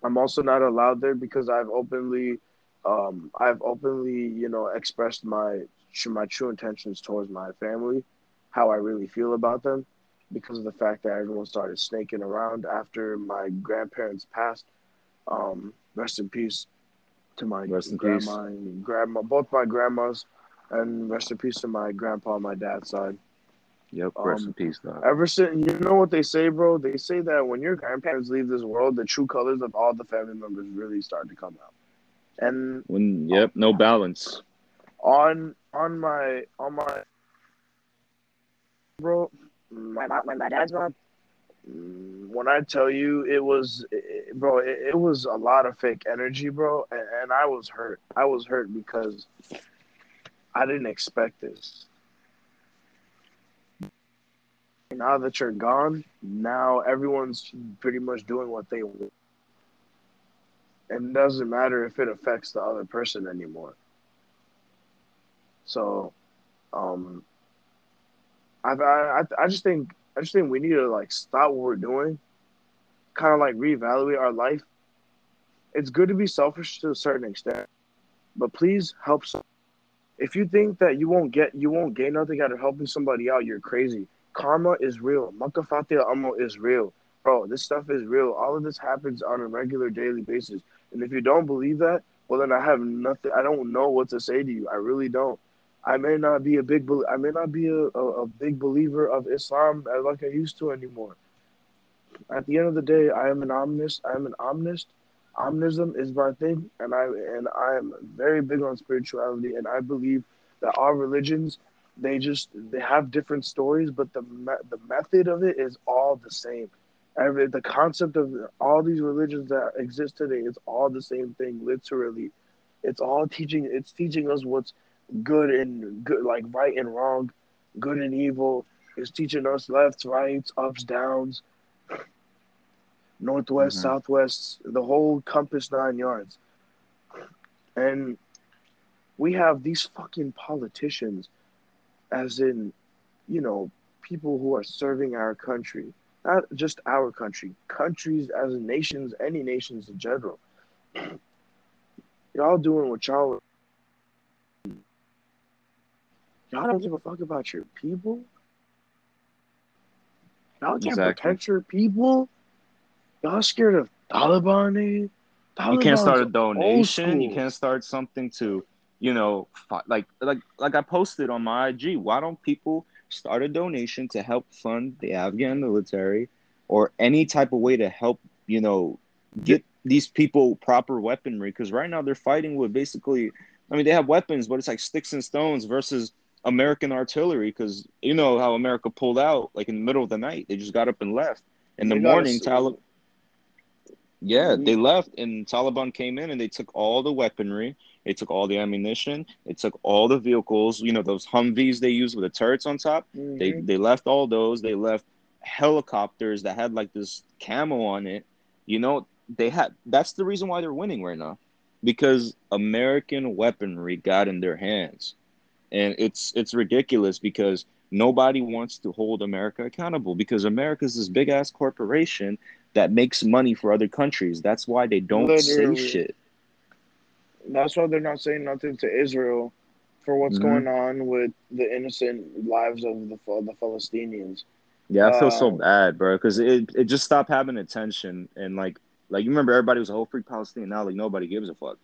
i'm also not allowed there because i've openly um, I've openly, you know, expressed my my true intentions towards my family, how I really feel about them, because of the fact that everyone started snaking around after my grandparents passed. Um, rest in peace to my Rest grandma and grandma, both my grandmas, and rest in peace to my grandpa on my dad's side. Yep. Rest Um, in peace, dog. Ever since you know what they say, bro, they say that when your grandparents leave this world, the true colors of all the family members really start to come out. And When yep, no balance. on on my on my bro, my mom, my dad's mom. mm, When I tell you, it was, it, bro, it, it was a lot of fake energy, bro, and, and I was hurt. I was hurt because I didn't expect this. Now that you're gone, now everyone's pretty much doing what they want. And it doesn't matter if it affects the other person anymore. So, um, I, I, I just think, I just think we need to like stop what we're doing, kind of like reevaluate our life. It's good to be selfish to a certain extent, but please help. Some. If you think that you won't get, you won't gain nothing out of helping somebody out, you're crazy. Karma is real. Makafati amo is real, bro. This stuff is real. All of this happens on a regular daily basis. And if you don't believe that, well, then I have nothing. I don't know what to say to you. I really don't. I may not be a big, I may not be a, a, a big believer of Islam like I used to anymore. At the end of the day, I am an omnist. I am an omnist. Omnism is my thing, and I and I am very big on spirituality, and I believe that our religions they just they have different stories, but the me- the method of it is all the same. Every the concept of all these religions that exist today is all the same thing. Literally, it's all teaching. It's teaching us what's good and good, like right and wrong, good and evil. It's teaching us lefts, rights, ups, downs, northwest, Mhm. southwest, the whole compass nine yards. And we have these fucking politicians, as in, you know, people who are serving our country, not just our country, countries as in nations, any nations in general. <clears throat> Y'all doing what y'all Y'all don't give a fuck about your people. Y'all can't Exactly. protect your people. Y'all scared of Taliban? nigga? You can't start a donation. You can't start something to, you know, like like like I posted on my IG. Why don't people start a donation to help fund the Afghan military, or any type of way to help, you know, get these people proper weaponry? Because right now they're fighting with basically, I mean, they have weapons, but it's like sticks and stones versus American artillery. Because you know how America pulled out, like in the middle of the night, they just got up and left. In the morning, Taliban. Yeah, Mhm. they left and Taliban came in and they took all the weaponry, they took all the ammunition, they took all the vehicles, you know, those Humvees they use with the turrets on top. They Mhm. they left all those. They left helicopters that had like this camo on it. You know, they had that's the reason why they're winning right now. Because American weaponry got in their hands. And it's it's ridiculous because nobody wants to hold America accountable because America's this big ass corporation that makes money for other countries. That's why they don't say shit. That's why they're not saying nothing to Israel for what's Mhm. going on with the innocent lives of the the Palestinians. Yeah, I feel so Um, bad, bro, because it, it just stopped having attention and like like you remember everybody was a whole free Palestine. Now like nobody gives a fuck.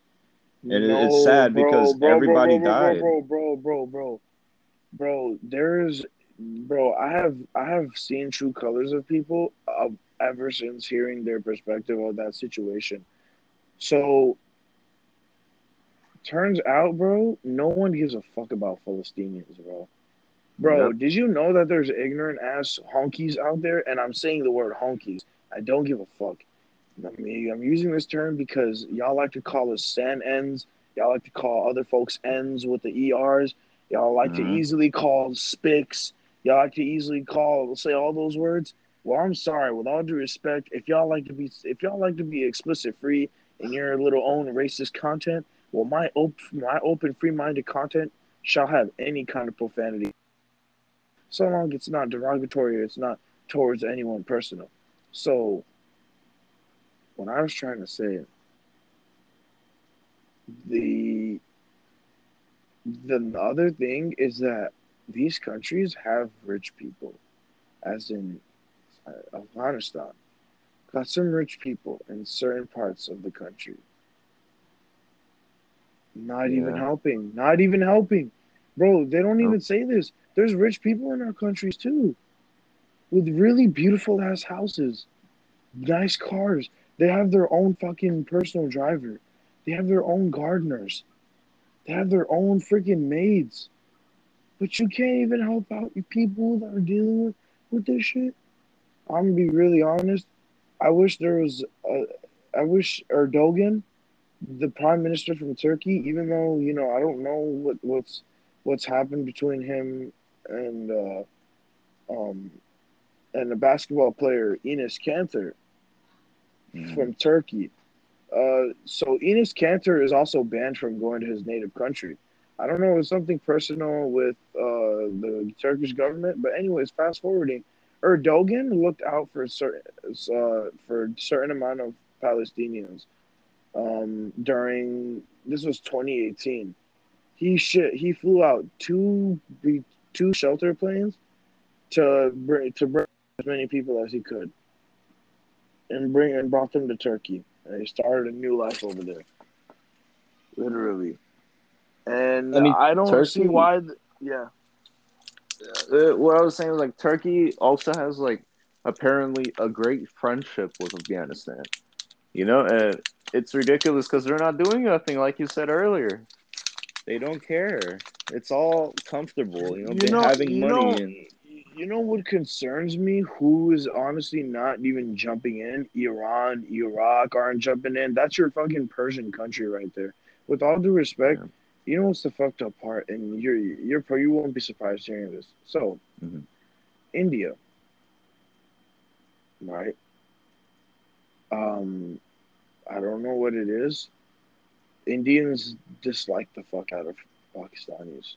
And it- it's sad because everybody bro, bro, died. Bro, bro, bro, bro, bro, there's, bro. I have, I have seen true colors of people uh, ever since hearing their perspective of that situation. So, turns out, bro, no one gives a fuck about Palestinians, bro. Bro, Yep. did you know that there's ignorant ass honkies out there? And I'm saying the word honkies. I don't give a fuck. I mean, I'm using this term because y'all like to call us sand ends. Y'all like to call other folks ends with the ERs. Y'all like to Mhm. easily call spics. Y'all like to easily call say all those words. Well, I'm sorry. With all due respect, if y'all like to be if y'all like to be explicit free in your little own racist content, well, my op- my open free minded content shall have any kind of profanity, so long it's not derogatory or it's not towards anyone personal. So, what I was trying to say, the the other thing is that these countries have rich people, as in uh, Afghanistan, got some rich people in certain parts of the country. Not even helping. Not even helping. Bro, they don't No. even say this. There's rich people in our countries too. With really beautiful ass houses. Nice cars. They have their own fucking personal driver. They have their own gardeners. They have their own freaking maids. But you can't even help out the people that are dealing with, with this shit. I'm gonna be really honest. I wish there was a, I wish Erdogan, the prime minister from Turkey, even though, you know, I don't know what, what's what's happened between him and uh, um and the basketball player Enes Kanter Mhm. from Turkey. Uh, so Enes Kanter is also banned from going to his native country. I don't know, it's something personal with uh, the Turkish government, but anyways, fast forwarding, Erdogan looked out for certain uh, for a certain amount of Palestinians um, during this was 2018. He shit he flew out two two shelter planes to bring to bring as many people as he could and bring and brought them to Turkey. And he started a new life over there. Literally. And I mean, I, don't Turkey- see why. th- yeah. Uh, what I was saying was like Turkey also has like apparently a great friendship with Afghanistan. You know, and it's ridiculous because they're not doing nothing like you said earlier. They don't care. It's all comfortable. You know, You know- having you money know- and You know what concerns me? Who is honestly not even jumping in? Iran, Iraq aren't jumping in. That's your fucking Persian country right there. With all due respect, Yeah. you know what's the fucked up part? And you're you're you won't be surprised hearing this. So, Mm-hmm. Mhm. India, right? Um, I don't know what it is. Indians dislike the fuck out of Pakistanis,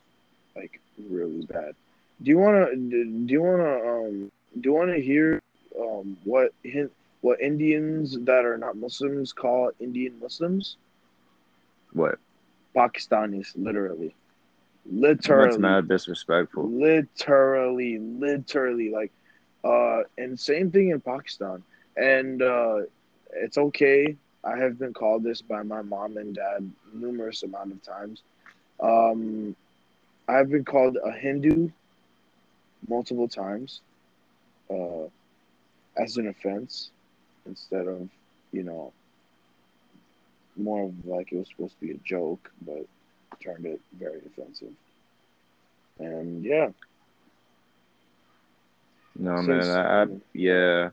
like really bad. Do you wanna do you wanna um do you wanna hear um what what Indians that are not Muslims call Indian Muslims? What? Pakistanis, literally, Literally. That's mad disrespectful. literally, literally, like, uh, and same thing in Pakistan, and uh, it's okay. I have been called this by my mom and dad numerous amount of times. Um, I've been called a Hindu multiple times, uh, as an offense, instead of, you know, more of like it was supposed to be a joke, but turned it very offensive. And yeah, No, So man. I, I, yeah.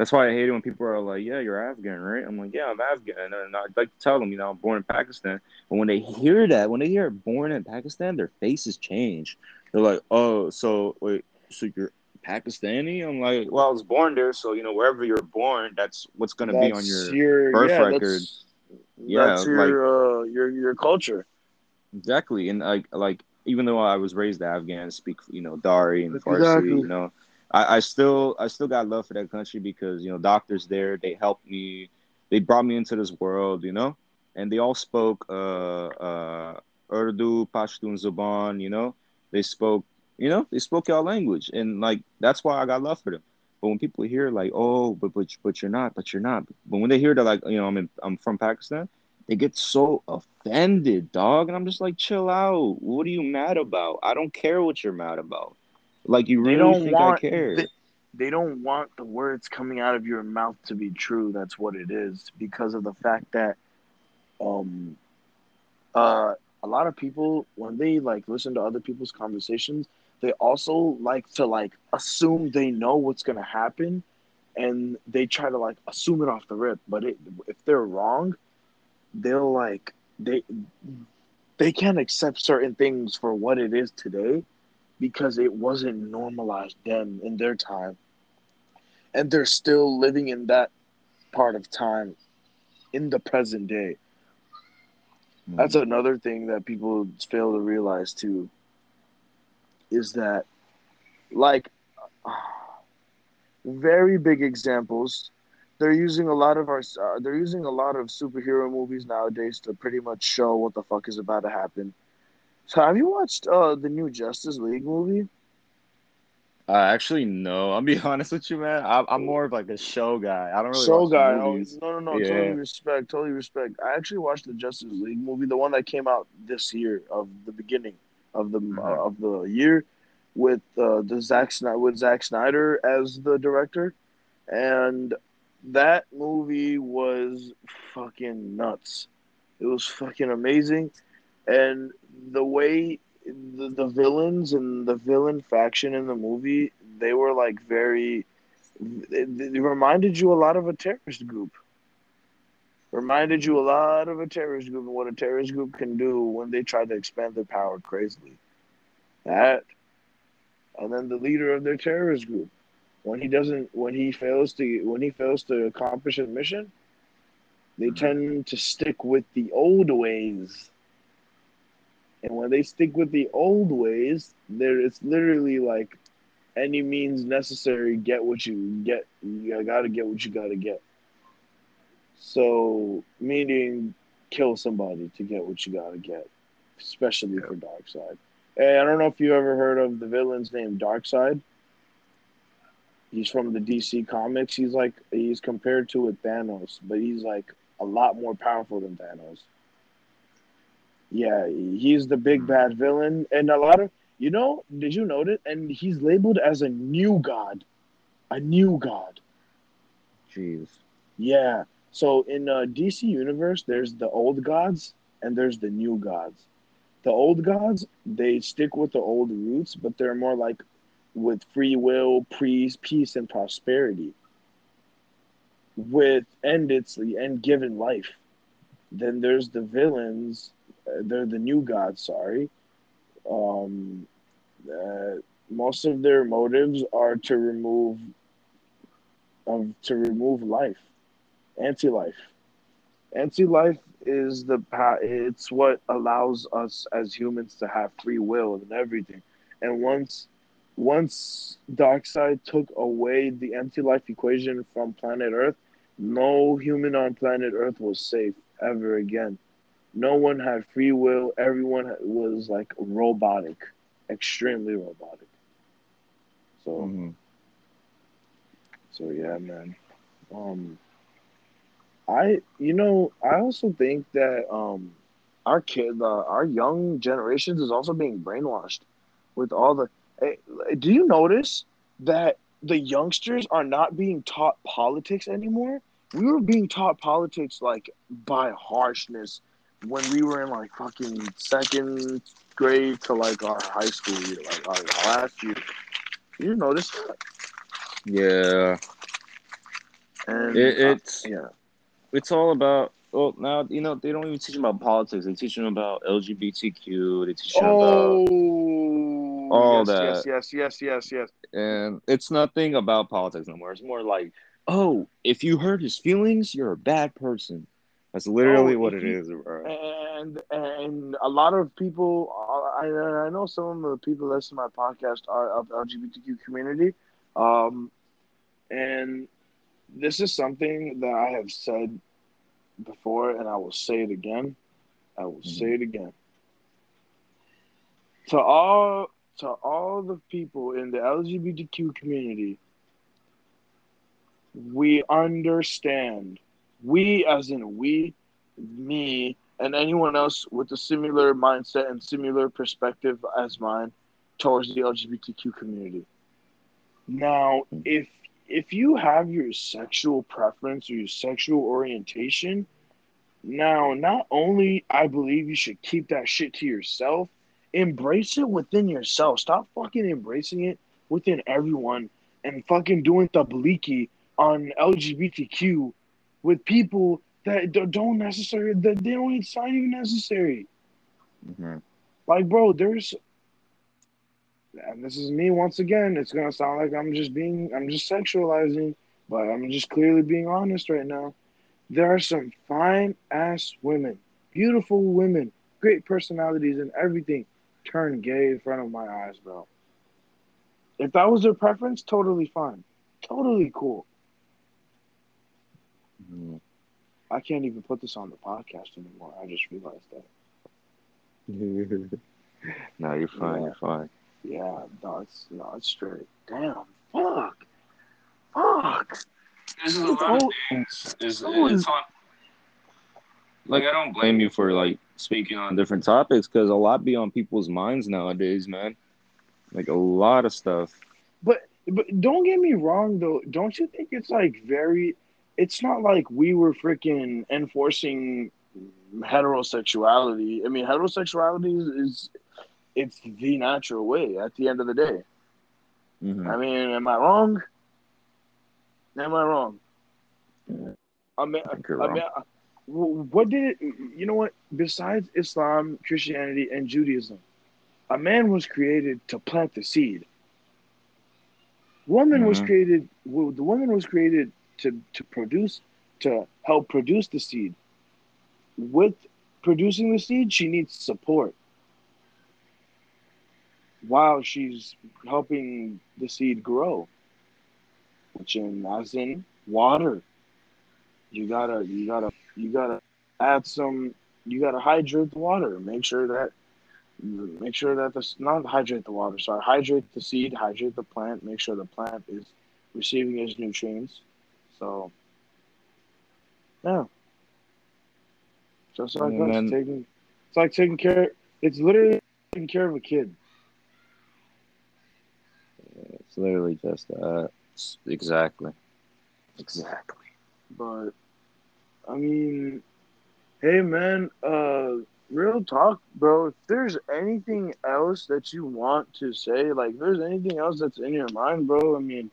That's why I hate it when people are like, "Yeah, you're Afghan, right?" I'm like, "Yeah, I'm Afghan," and I'd like to tell them, you know, I'm born in Pakistan. But when they hear that, when they hear born in Pakistan, their faces change. They're like, "Oh, so wait, so you're Pakistani?" I'm like, "Well, I was born there, so you know, wherever you're born, that's what's gonna be on that's your birth yeah, record." That's, Yeah, that's your uh, your your culture. Exactly, and like like even though I was raised Afghan, speak you know Dari and Farsi, Exactly. you know, I, I still I still got love for that country because you know doctors there they helped me, they brought me into this world, you know, and they all spoke uh uh Urdu, Pashtun, Zuban, you know, they spoke you know they spoke our language, and like that's why I got love for them. But when people hear like, oh, but but but you're not, but you're not, but when they hear that like you know I'm in, I'm from Pakistan they get so offended, dog. And I'm just like, chill out. What are you mad about? I don't care what you're mad about. Like you They really don't think want I care? They, they don't want the words coming out of your mouth to be true. That's what it is because of the fact that um uh a lot of people when they like listen to other people's conversations, they also like to like assume they know what's gonna happen, and they try to like assume it off the rip. But it, if they're wrong, they'll like they they can't accept certain things for what it is today because it wasn't normalized then in their time. And they're still living in that part of time in the present day. That's another thing that people fail to realize too. Is that, like, <sighs> very big examples. They're using a lot of our. Uh, they're using a lot of superhero movies nowadays to pretty much show what the fuck is about to happen. So have you watched uh the new Justice League movie? Uh, actually, no. <laughs> I'll be honest with you, man. I'm, I'm more of like a show guy. I don't really Show guy. Oh, no, no, no. Yeah. Totally respect. Totally respect. I actually watched the Justice League movie, the one that came out this year of the beginning of the Mhm. uh, of the year, with uh, the Zack Snyder with Zack Snyder as the director, and that movie was fucking nuts. It was fucking amazing, and the way the, the villains and the villain faction in the movie they were like very it reminded you a lot of a terrorist group reminded you a lot of a terrorist group and what a terrorist group can do when they try to expand their power crazily that and then the leader of their terrorist group when he doesn't when he fails to when he fails to accomplish his mission they Mhm. tend to stick with the old ways and when they stick with the old ways, there it's literally like any means necessary. Get what you get. You gotta get what you gotta get. So meaning kill somebody to get what you gotta get, especially for Darkseid. Hey, I don't know if you ever heard of the villain's name Darkseid. He's from the DC comics. He's like he's compared to with Thanos, but he's like a lot more powerful than Thanos. Yeah, he's the big bad villain, and a lot of you know. Did you notice? And he's labeled as a new god, a new god. Jeez. Yeah. So in uh, DC universe, there's the old gods and there's the new gods. The old gods they stick with the old roots, but they're more like with free will, peace, peace, and prosperity. With and it's and given life. Then there's the villains. They're the new gods. Sorry. Um, uh, most of their motives are to remove of to remove life, anti-life. Anti-life is the it's what allows us as humans to have free will and everything. And once once Darkseid took away the anti-life equation from planet Earth, no human on planet Earth was safe ever again. No one had free will. Everyone was like robotic, extremely robotic. So. Mhm. So yeah, man. Um I you know, I also think that um our kid uh, our young generations is also being brainwashed with all the eh, do you notice that the youngsters are not being taught politics anymore? We were being taught politics like by harshness when we were in like fucking second grade to like our high school year, like our last year. You notice that? Yeah. And It, uh, it's yeah. it's all about. Well, now you know they don't even teach them about politics. They teach them about LGBTQ. They teach them about, Oh, all yes, that. yes, yes, yes, yes, yes. and it's nothing about politics no more. It's more like, oh, if you hurt his feelings, you're a bad person. That's literally Oh, what it is, bro. And and a lot of people, I I know some of the people that listen to my podcast are of LGBTQ community, um, and this is something that I have said before, and I will say it again. I will say it again. To all to all the people in the LGBTQ community, we understand. We, as in we, me, and anyone else with a similar mindset and similar perspective as mine towards the LGBTQ community. Now, if if you have your sexual preference or your sexual orientation, now not only I believe you should keep that shit to yourself, embrace it within yourself. Stop fucking embracing it within everyone and fucking doing tabliki on LGBTQ with people that don't necessarily that they don't it's not even necessary. Mhm. Like, bro, there's and this is me once again. It's gonna sound like I'm just being I'm just sexualizing, but I'm just clearly being honest right now. There are some fine ass women, beautiful women, great personalities and everything turn gay in front of my eyes, bro. If that was their preference, totally fine. Totally cool. Mhm. I can't even put this on the podcast anymore. I just realized that. <laughs> No, you're fine. Yeah. You're fine. Yeah, no, it's no, it's straight. Damn, fuck, fuck. This is a lot of things. Is Oh, it's on. Like I don't blame you for like speaking on different topics because a lot be on people's minds nowadays, man. Like a lot of stuff. But but don't get me wrong though. Don't you think it's like very? It's not like we were freaking enforcing heterosexuality. I mean, heterosexuality is, is it's the natural way. At the end of the day, Mhm. I mean, am I wrong? Am I wrong? I mean, I I wrong. mean, what did it? You know what? Besides Islam, Christianity, and Judaism, a man was created to plant the seed. Woman was Mhm. created. well, The woman was created to to produce, to help produce the seed. With producing the seed, she needs support. While she's helping the seed grow, which in as in water. You gotta, you gotta, you gotta add some. You gotta hydrate the water. Make sure that, make sure that the not hydrate the water. Sorry, hydrate the seed, hydrate the plant. Make sure the plant is receiving its nutrients. So, yeah. Just like And us then- taking, it's like taking care. It's literally taking care of a kid. It's literally just that. Exactly. Exactly. But I mean, hey man, uh real talk, bro. If there's anything else that you want to say, like if there's anything else that's in your mind, bro, I mean,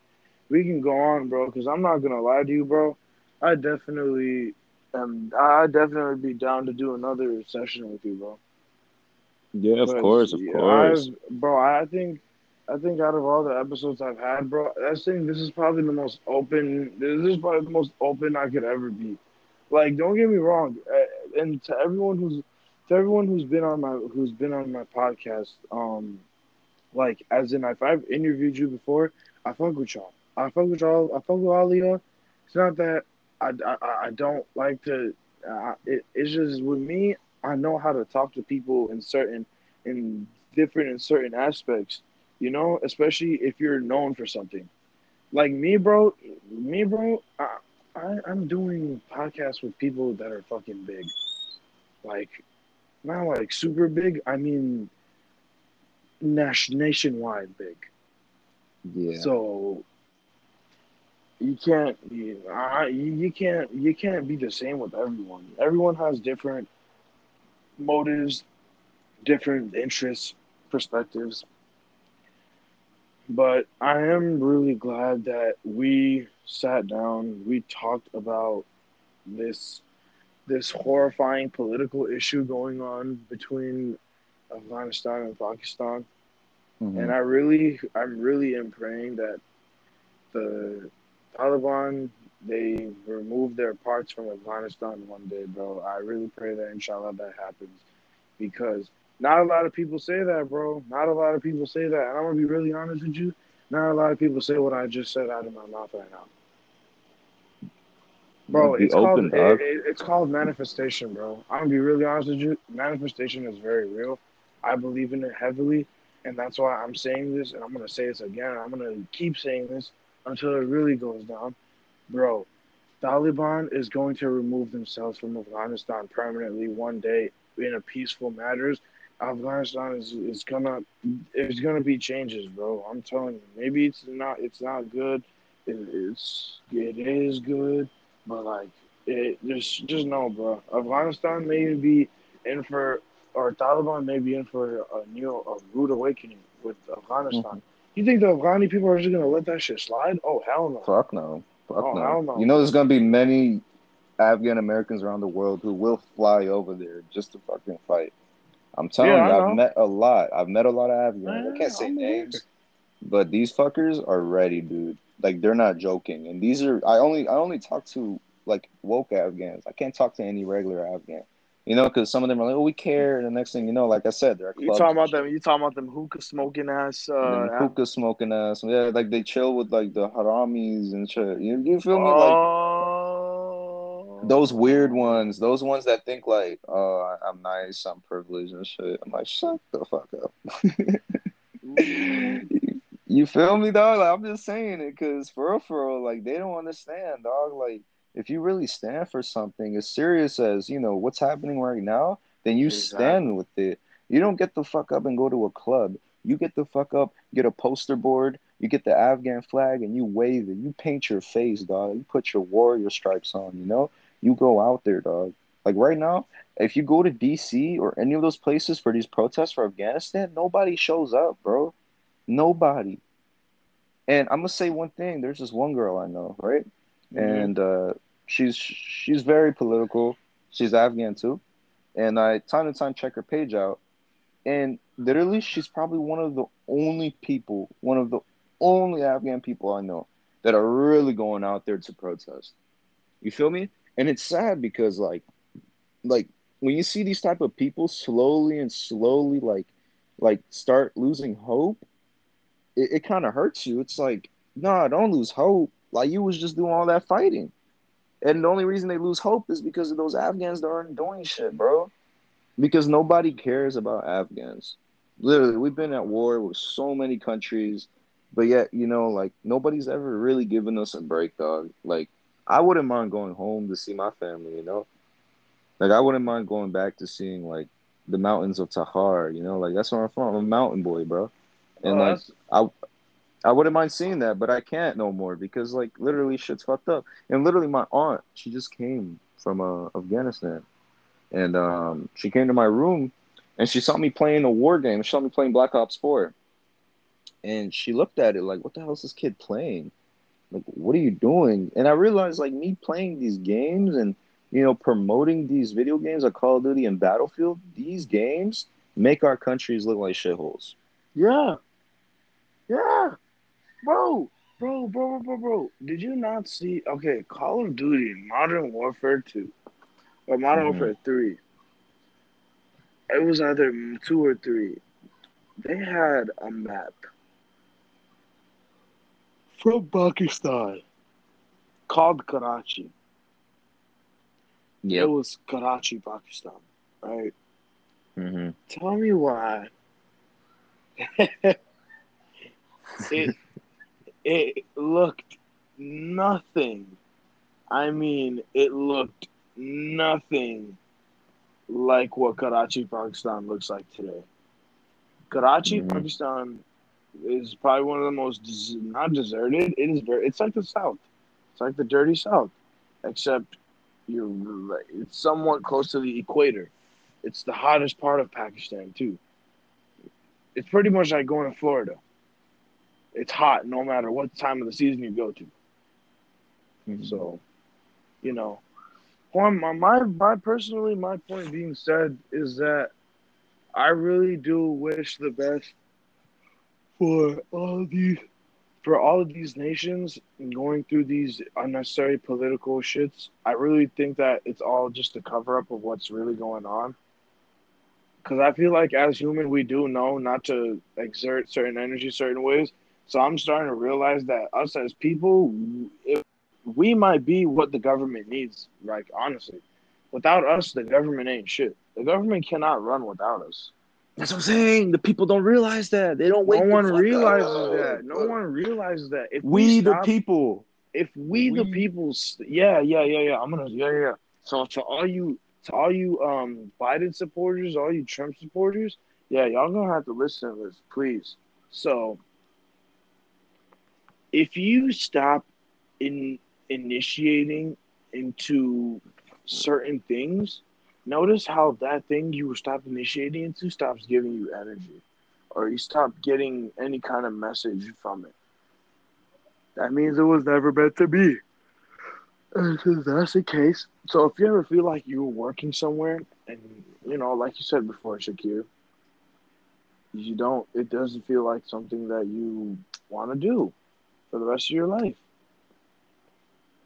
we can go on, bro, cuz I'm not going to lie to you, bro. I definitely am I definitely be down to do another session with you, bro. Yeah, of Because, course, of yeah, course. I've- bro, I think I think out of all the episodes I've had, bro, I think this is probably the most open. This is probably the most open I could ever be. Like, don't get me wrong, uh, and to everyone who's to everyone who's been on my who's been on my podcast, um, like as in if I've interviewed you before, I fuck with y'all. I fuck with y'all. I fuck with all y'all. It's not that I, I, I don't like to. Uh, it, it's just with me. I know how to talk to people in certain in different in certain aspects. You know, especially if you're known for something. Like me, bro. Me, bro. I, I I'm doing podcasts with people that are fucking big. Like, not like super big. I mean, nation nationwide big. Yeah. So you can't you, I, you can't you can't be the same with everyone. Everyone has different motives, different interests, perspectives. But I am really glad that we sat down, we talked about this this horrifying political issue going on between Afghanistan and Pakistan. Mhm. And I really, I'm really am praying that the Taliban they remove their parts from Afghanistan one day, bro. I really pray that inshallah that happens because not a lot of people say that, bro. Not a lot of people say that, and I'm gonna be really honest with you. Not a lot of people say what I just said out of my mouth right now, bro. It's called it, it- it's called manifestation, bro. I'm gonna be really honest with you. Manifestation is very real. I believe in it heavily, and that's why I'm saying this, and I'm gonna say this again. I'm gonna keep saying this until it really goes down, bro. Taliban is going to remove themselves from Afghanistan permanently one day in a peaceful matters. Afghanistan is is gonna it's gonna be changes, bro. I'm telling you. Maybe it's not it's not good. It, it's it is good, but like it just just know, bro. Afghanistan may be in for or Taliban may be in for a new a rude awakening with Afghanistan. Mm-hmm. You think the Afghani people are just gonna let that shit slide? Oh hell no. Fuck no. Fuck Oh, no. hell no. You know, there's gonna be many Afghan Americans around the world who will fly over there just to fucking fight. I'm telling Yeah, you. I've met a lot. I've met a lot of Afghans. I Yeah, can't say I'm aware. names, but these fuckers are ready, dude. Like they're not joking. And these are I only I only talk to like woke Afghans. I can't talk to any regular Afghan. You know, because some of them are like, "Oh, we care." And the next thing you know, like I said, they're You talking about them? You talking about them hookah smoking ass? Uh, hookah smoking ass. Yeah, like they chill with like the haramis and shit. You, you feel me? Like oh, those weird ones, those ones that think like, oh, I'm nice, I'm privileged and shit. I'm like, shut the fuck up. <laughs> you feel me, dog? Like, I'm just saying it because for real, for real, like they don't understand, dog. Like if you really stand for something as serious as you know what's happening right now, then you Exactly. stand with it. You don't get the fuck up and go to a club. You get the fuck up, get a poster board, you get the Afghan flag, and you wave it. You paint your face, dog. You put your warrior stripes on. You know, you go out there, dog. Like right now, if you go to DC or any of those places for these protests for Afghanistan, nobody shows up, bro. Nobody. And I'm gonna say one thing. There's this one girl I know, right? Mhm. And uh, she's she's very political. She's Afghan too, and I time to time check her page out, and literally she's probably one of the only people, one of the only Afghan people I know that are really going out there to protest. You feel me? And it's sad because like, like when you see these type of people slowly and slowly like, like start losing hope, it, it kind of hurts you. It's like, nah, don't lose hope. Like you was just doing all that fighting. And the only reason they lose hope is because of those Afghans that aren't doing shit, bro. Because nobody cares about Afghans. Literally, we've been at war with so many countries, but yet, you know, like nobody's ever really given us a break, dog. Like, I wouldn't mind going home to see my family, you know? Like, I wouldn't mind going back to seeing, like, the mountains of Takhar, you know? Like, that's where I'm from. I'm a mountain boy, bro. And, Oh, like, that's- I wouldn't mind seeing that, but I can't no more because like literally shit's fucked up. And literally my aunt, she just came from uh, Afghanistan, and um, she came to my room, and she saw me playing a war game. She saw me playing Black Ops Four, and she looked at it like, "What the hell is this kid playing? Like, what are you doing?" And I realized like me playing these games and you know promoting these video games like Call of Duty and Battlefield. These games make our countries look like shitholes. Yeah. Yeah. Bro, bro, bro, bro, bro. Did you not see okay, Call of Duty, Modern Warfare 2 or Modern Mhm. Warfare 3. It was either two or three. They had a map from Pakistan called Karachi. Yeah, It was Karachi, Pakistan, right? Mm-hmm. Tell me why. <laughs> it it looked nothing. I mean, it looked nothing like what Karachi, Pakistan looks like today. Karachi, Mhm. Pakistan is probably one of the most not deserted. It is very. It's like the South. It's like the dirty South, except you're it's somewhat close to the equator. It's the hottest part of Pakistan too. It's pretty much like going to Florida. It's hot no matter what time of the season you go to. Mm-hmm. So, you know, my, my my personally my point being said is that I really do wish the best for all these for all of these nations going through these unnecessary political shits. I really think that it's all just a cover up of what's really going on. Because I feel like as human, we do know not to exert certain energy certain ways. So I'm starting to realize that us as people, if we might be what the government needs. Like honestly, without us, the government ain't shit. The government cannot run without us. That's what I'm saying. The people don't realize that. They don't No the one realizes up. that. No one realizes that. If We, the stop- people. if we, the We- people, st- yeah, yeah, yeah, yeah. I'm gonna, yeah, yeah. yeah. So to all you, to all you, um, Biden supporters, all you Trump supporters, yeah, y'all gonna have to listen to this, please. So, if you stop in initiating into certain things, notice how that thing you stop initiating into stops giving you energy, or you stop getting any kind of message from it. That means it was never meant to be. And if that's the case, so if you ever feel like you're working somewhere and you know, like you said before, Shakir, you don't it doesn't feel like something that you want to do for the rest of your life.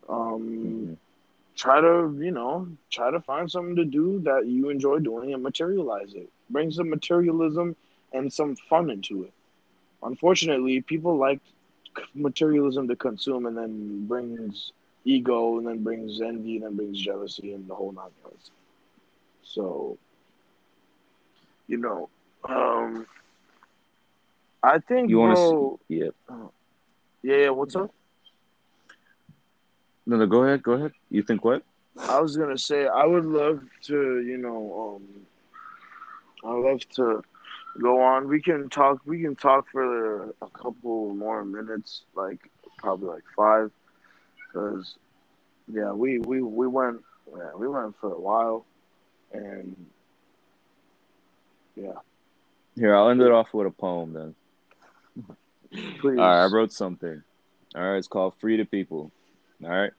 Um Mhm. try to, you know, try to find something to do that you enjoy doing and materialize it. Bring some materialism and some fun into it. Unfortunately, people like materialism to consume and then brings ego, and then brings envy, and then brings jealousy, and the whole nine yards. So, you know, um, I think, You want to? Yeah. Yeah, yeah. What's up? No, no. Go ahead. Go ahead. You think what? I was gonna say I would love to, you know, um, I love to go on. We can talk. We can talk for a couple more minutes, like probably like five, because yeah, we we we went yeah, we went for a while, and yeah, Here, I'll end it off with a poem then. All right, I wrote something. All right, it's called "Free the People." All right.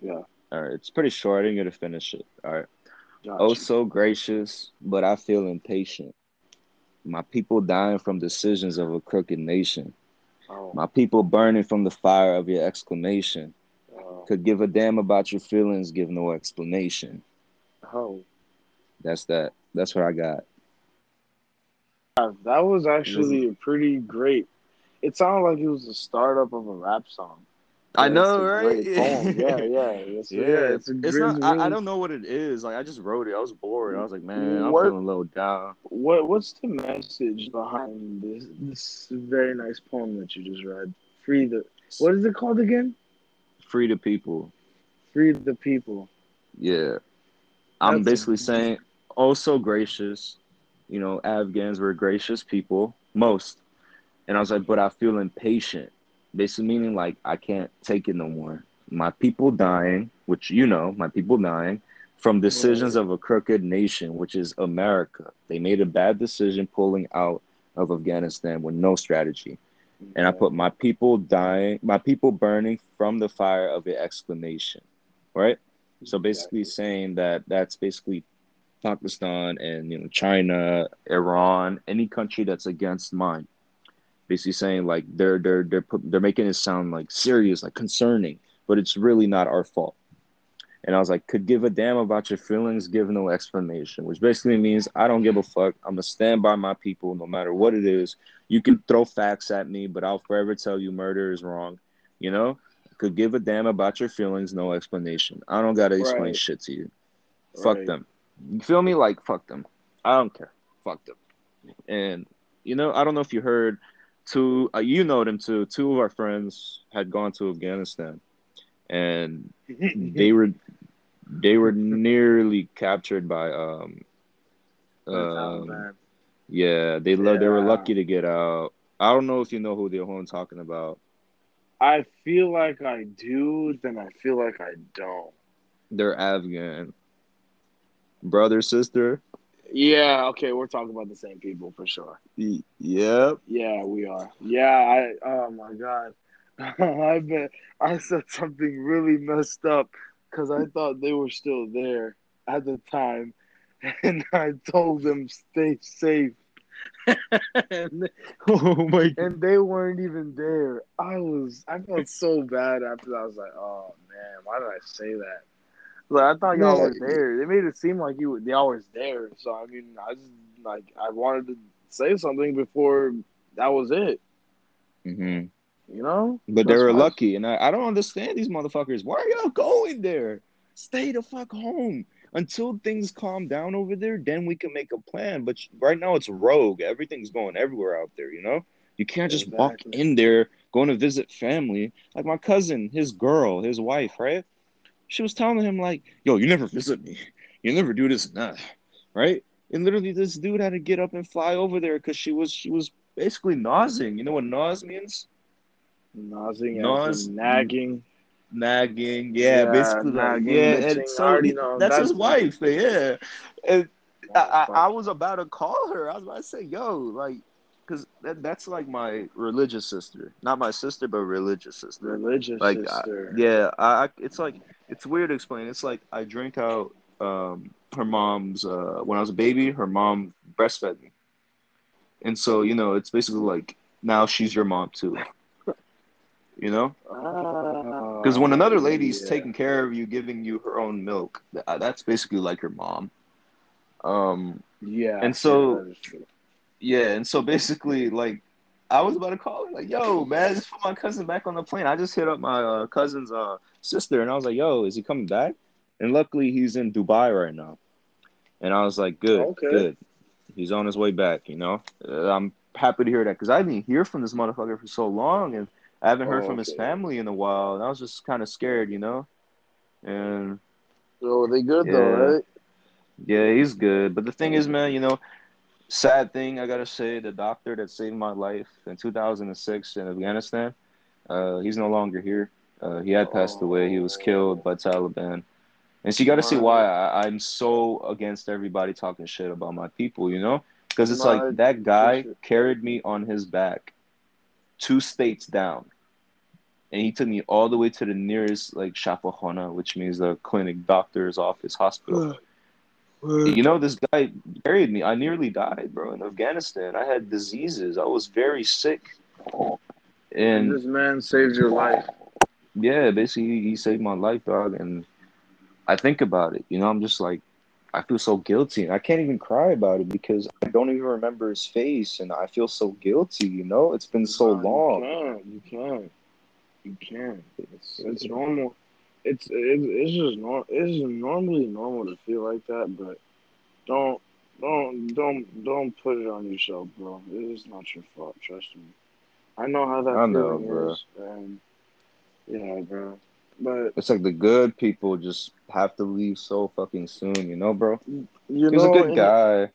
Yeah. All right, it's pretty short. I didn't get to finish it. All right. Gotcha. Oh, so gracious, but I feel impatient. My people dying from decisions of a crooked nation. Oh, My people burning from the fire of your exclamation. oh, Could give a damn about your feelings, give no explanation. oh. That's that. That's what I got. That was actually a pretty great. It sounded like it was the startup of a rap song. I Yeah, know, it's right? great. <laughs> Yeah, yeah, it's, yeah. It's a it's great. not. I, I don't know what it is. Like I just wrote it. I was bored. I was like, man, I'm What- feeling a little down. What What's the message behind this this very nice poem that you just read? Free the. What is it called again? Free the people. Free the people. Yeah. I'm That's- basically saying, oh, so gracious. You know, Afghans were gracious people, most. And I was like, but I feel impatient. Basically, meaning like I can't take it no more. My people dying, which you know, my people dying from decisions of a crooked nation, which is America. They made a bad decision pulling out of Afghanistan with no strategy. And I put my people dying, my people burning from the fire of an exclamation, right? So basically saying that that's basically Pakistan and you know China, Iran, any country that's against mine. Basically saying like they're they're they're they're making it sound like serious, like concerning, but it's really not our fault. And I was like, could give a damn about your feelings, give no explanation, which basically means I don't give a fuck. I'm gonna stand by my people no matter what it is. You can throw facts at me, but I'll forever tell you murder is wrong. You know, could give a damn about your feelings, no explanation. I don't gotta explain Right. shit to you. Fuck them. You feel me? Like fuck them. I don't care. Fuck them. And you know, I don't know if you heard. Two, uh, you know them too. Two of our friends had gone to Afghanistan, and <laughs> they were they were nearly captured by um um yeah they lo- they were lucky to get out. I don't know if you know who the who I'm talking about. I feel like I do, then I feel like I don't. They're Afghan brother sister. Yeah, okay, we're talking about the same people for sure. Yep. Yeah, we are. Yeah, I. Oh my god, <laughs> I bet I said something really messed up because I thought they were still there at the time, <laughs> and I told them stay safe, and, <laughs> Oh my god. and they weren't even there. I was. I felt so bad after that. I was like, oh man, why did I say that? Like I thought y'all Yeah. were there. They made it seem like you y'all was there. So I mean, I just like I wanted to say something before that was it. hmm You know? But they were lucky, and I, I don't understand these motherfuckers. Why are y'all going there? Stay the fuck home until things calm down over there. Then we can make a plan. But right now it's rogue. Everything's going everywhere out there. You know, you can't just walk in there going to visit family. Like my cousin, his girl, his wife, right? She was telling him like, "Yo, you never visit me. You never do this and that, right?" And literally, this dude had to get up and fly over there because she was she was basically nausing. You know what nause means? Nausing, Nause- nagging. nagging. Yeah, Yeah, basically, like, yeah. And so that's, That's- his wife. Yeah, and oh, I, I, I was about to call her. I was about to say, "Yo, like, because that, that's like my religious sister, not my sister, but religious sister." Religious Like, I- sister. Yeah, I, I. It's like it's weird to explain. It's like I drank out um her mom's uh when I was a baby. Her mom breastfed me, and so you know it's basically like now she's your mom too. You know. Because when another lady's yeah. taking care of you, giving you her own milk, uh, that's basically like your mom. Um, Yeah. and so- yeah, that is true. yeah, and so basically, like, I was about to call her like, "Yo, man, just put my cousin back on the plane." I just hit up my uh, cousin's uh, sister, and I was like, "Yo, is he coming back?" And luckily, he's in Dubai right now. And I was like, "Good, Okay. good. He's on his way back." You know, uh, I'm happy to hear that because I didn't hear from this motherfucker for so long, and I haven't heard Oh, from his family in a while. And I was just kind of scared, you know. And So they good Yeah. though, right? yeah, he's good. But the thing is, man, you know, sad thing I gotta say, the doctor that saved my life in 2006 in Afghanistan, uh, he's no longer here. Uh, he had passed away. He was killed by Taliban. And so you got to see why I, I'm so against everybody talking shit about my people, you know? Because it's like that guy carried me on his back two states down. And he took me all the way to the nearest, like, Shafahana, which means the clinic, doctor's office, hospital. You know, this guy buried me. I nearly died, bro, in Afghanistan. I had diseases. I was very sick. And this man saved your life. yeah, basically, he saved my life, dog. And I think about it. You know, I'm just like, I feel so guilty. And I can't even cry about it because I don't even remember his face. And I feel so guilty, you know? It's been so long. You can, you can, you can. It's it's normal. It's it, it's just normal. It's normally normal to feel like that, but don't don't don't don't put it on yourself, bro. It is not your fault. Trust me. I know how that I know, bro. is, and yeah, bro. But It's like the good people just have to leave so fucking soon, you know, bro? you He was know, a good guy.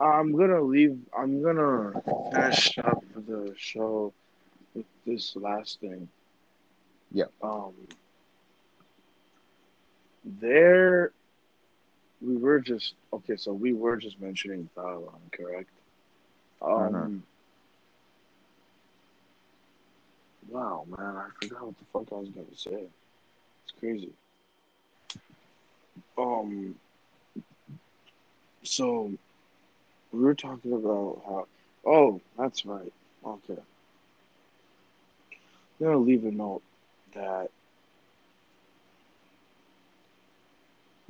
I'm gonna leave. I'm gonna finish up the show with this last thing. Yeah. Um. There, we were just okay. So we were just mentioning Thailand, correct? Um. Uh-huh. Wow, man, I forgot what the fuck I was gonna say. It's crazy. Um. So we were talking about how. Oh, that's right. Okay. I'm gonna leave a note that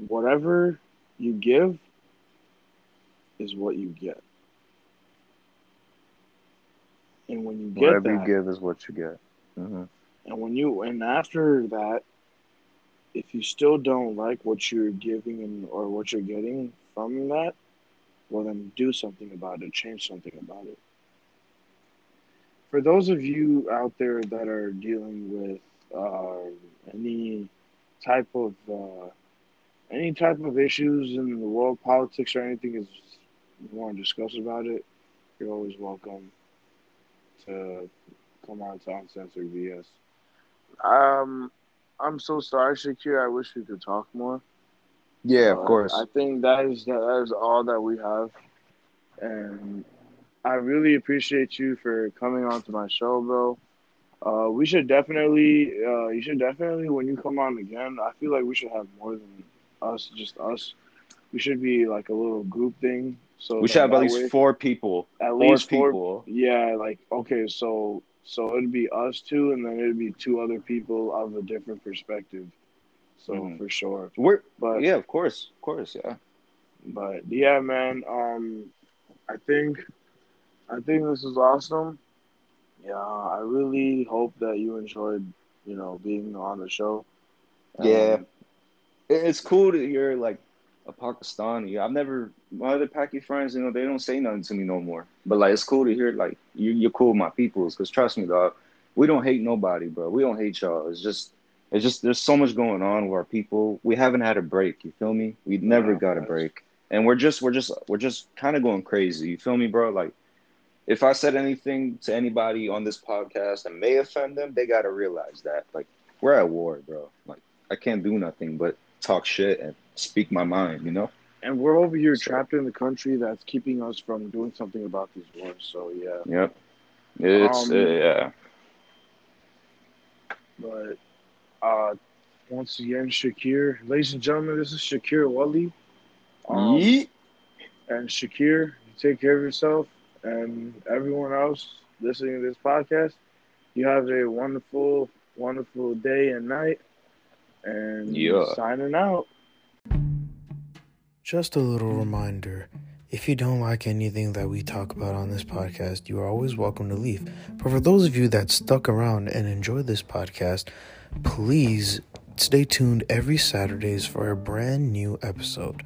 whatever you give is what you get. And when you get Whatever that, you give is what you get. hmm and when you and after that, if you still don't like what you're giving and or what you're getting from that, well then do something about it, change something about it. For those of you out there that are dealing with uh, any type of uh, any type of issues in the world, politics or anything is you want to discuss about it, you're always welcome to come on to Uncensored BS. Um, I'm so sorry, Shakir. I wish we could talk more. Yeah, of But course. I think that is that is all that we have, and I really appreciate you for coming on to my show, bro. Uh, we should definitely, uh, you should definitely when you come on again. I feel like we should have more than us, just us. We should be like a little group thing. So we should have at least way- four people. at Four least four people. yeah, like okay, so so it'd be us two, and then it'd be two other people of a different perspective. So Mhm. for sure, We're but yeah, of course, of course, yeah. but yeah, man. Um, I think I think this is awesome. Yeah, I really hope that you enjoyed, you know, being on the show. Yeah. Um, It- It's cool to hear like a Pakistani. I've never my other Paki friends, you know, they don't say nothing to me no more. But like, it's cool to hear like you, you're cool with my peoples, because trust me, dog, we don't hate nobody, bro. We don't hate y'all. It's just, it's just there's so much going on with our people. We haven't had a break. You feel me? We never Yeah, got a break, and we're just, we're just, we're just kind of going crazy. You feel me, bro? Like, if I said anything to anybody on this podcast that may offend them, they gotta realize that like we're at war, bro. Like I can't do nothing but talk shit and speak my mind, you know? and we're over here So- trapped in the country that's keeping us from doing something about these wars. So yeah. Yep. It's Um, uh, yeah. But uh, once again, Shakir, ladies and gentlemen, this is Shakir Wali. Um, Yeet. And Shakir, you take care of yourself and everyone else listening to this podcast. You have a wonderful, wonderful day and night. And Yeah. signing out. Just a little reminder If you don't like anything that we talk about on this podcast, you are always welcome to leave. But for those of you that stuck around and enjoy this podcast, please stay tuned every Saturdays for a brand new episode.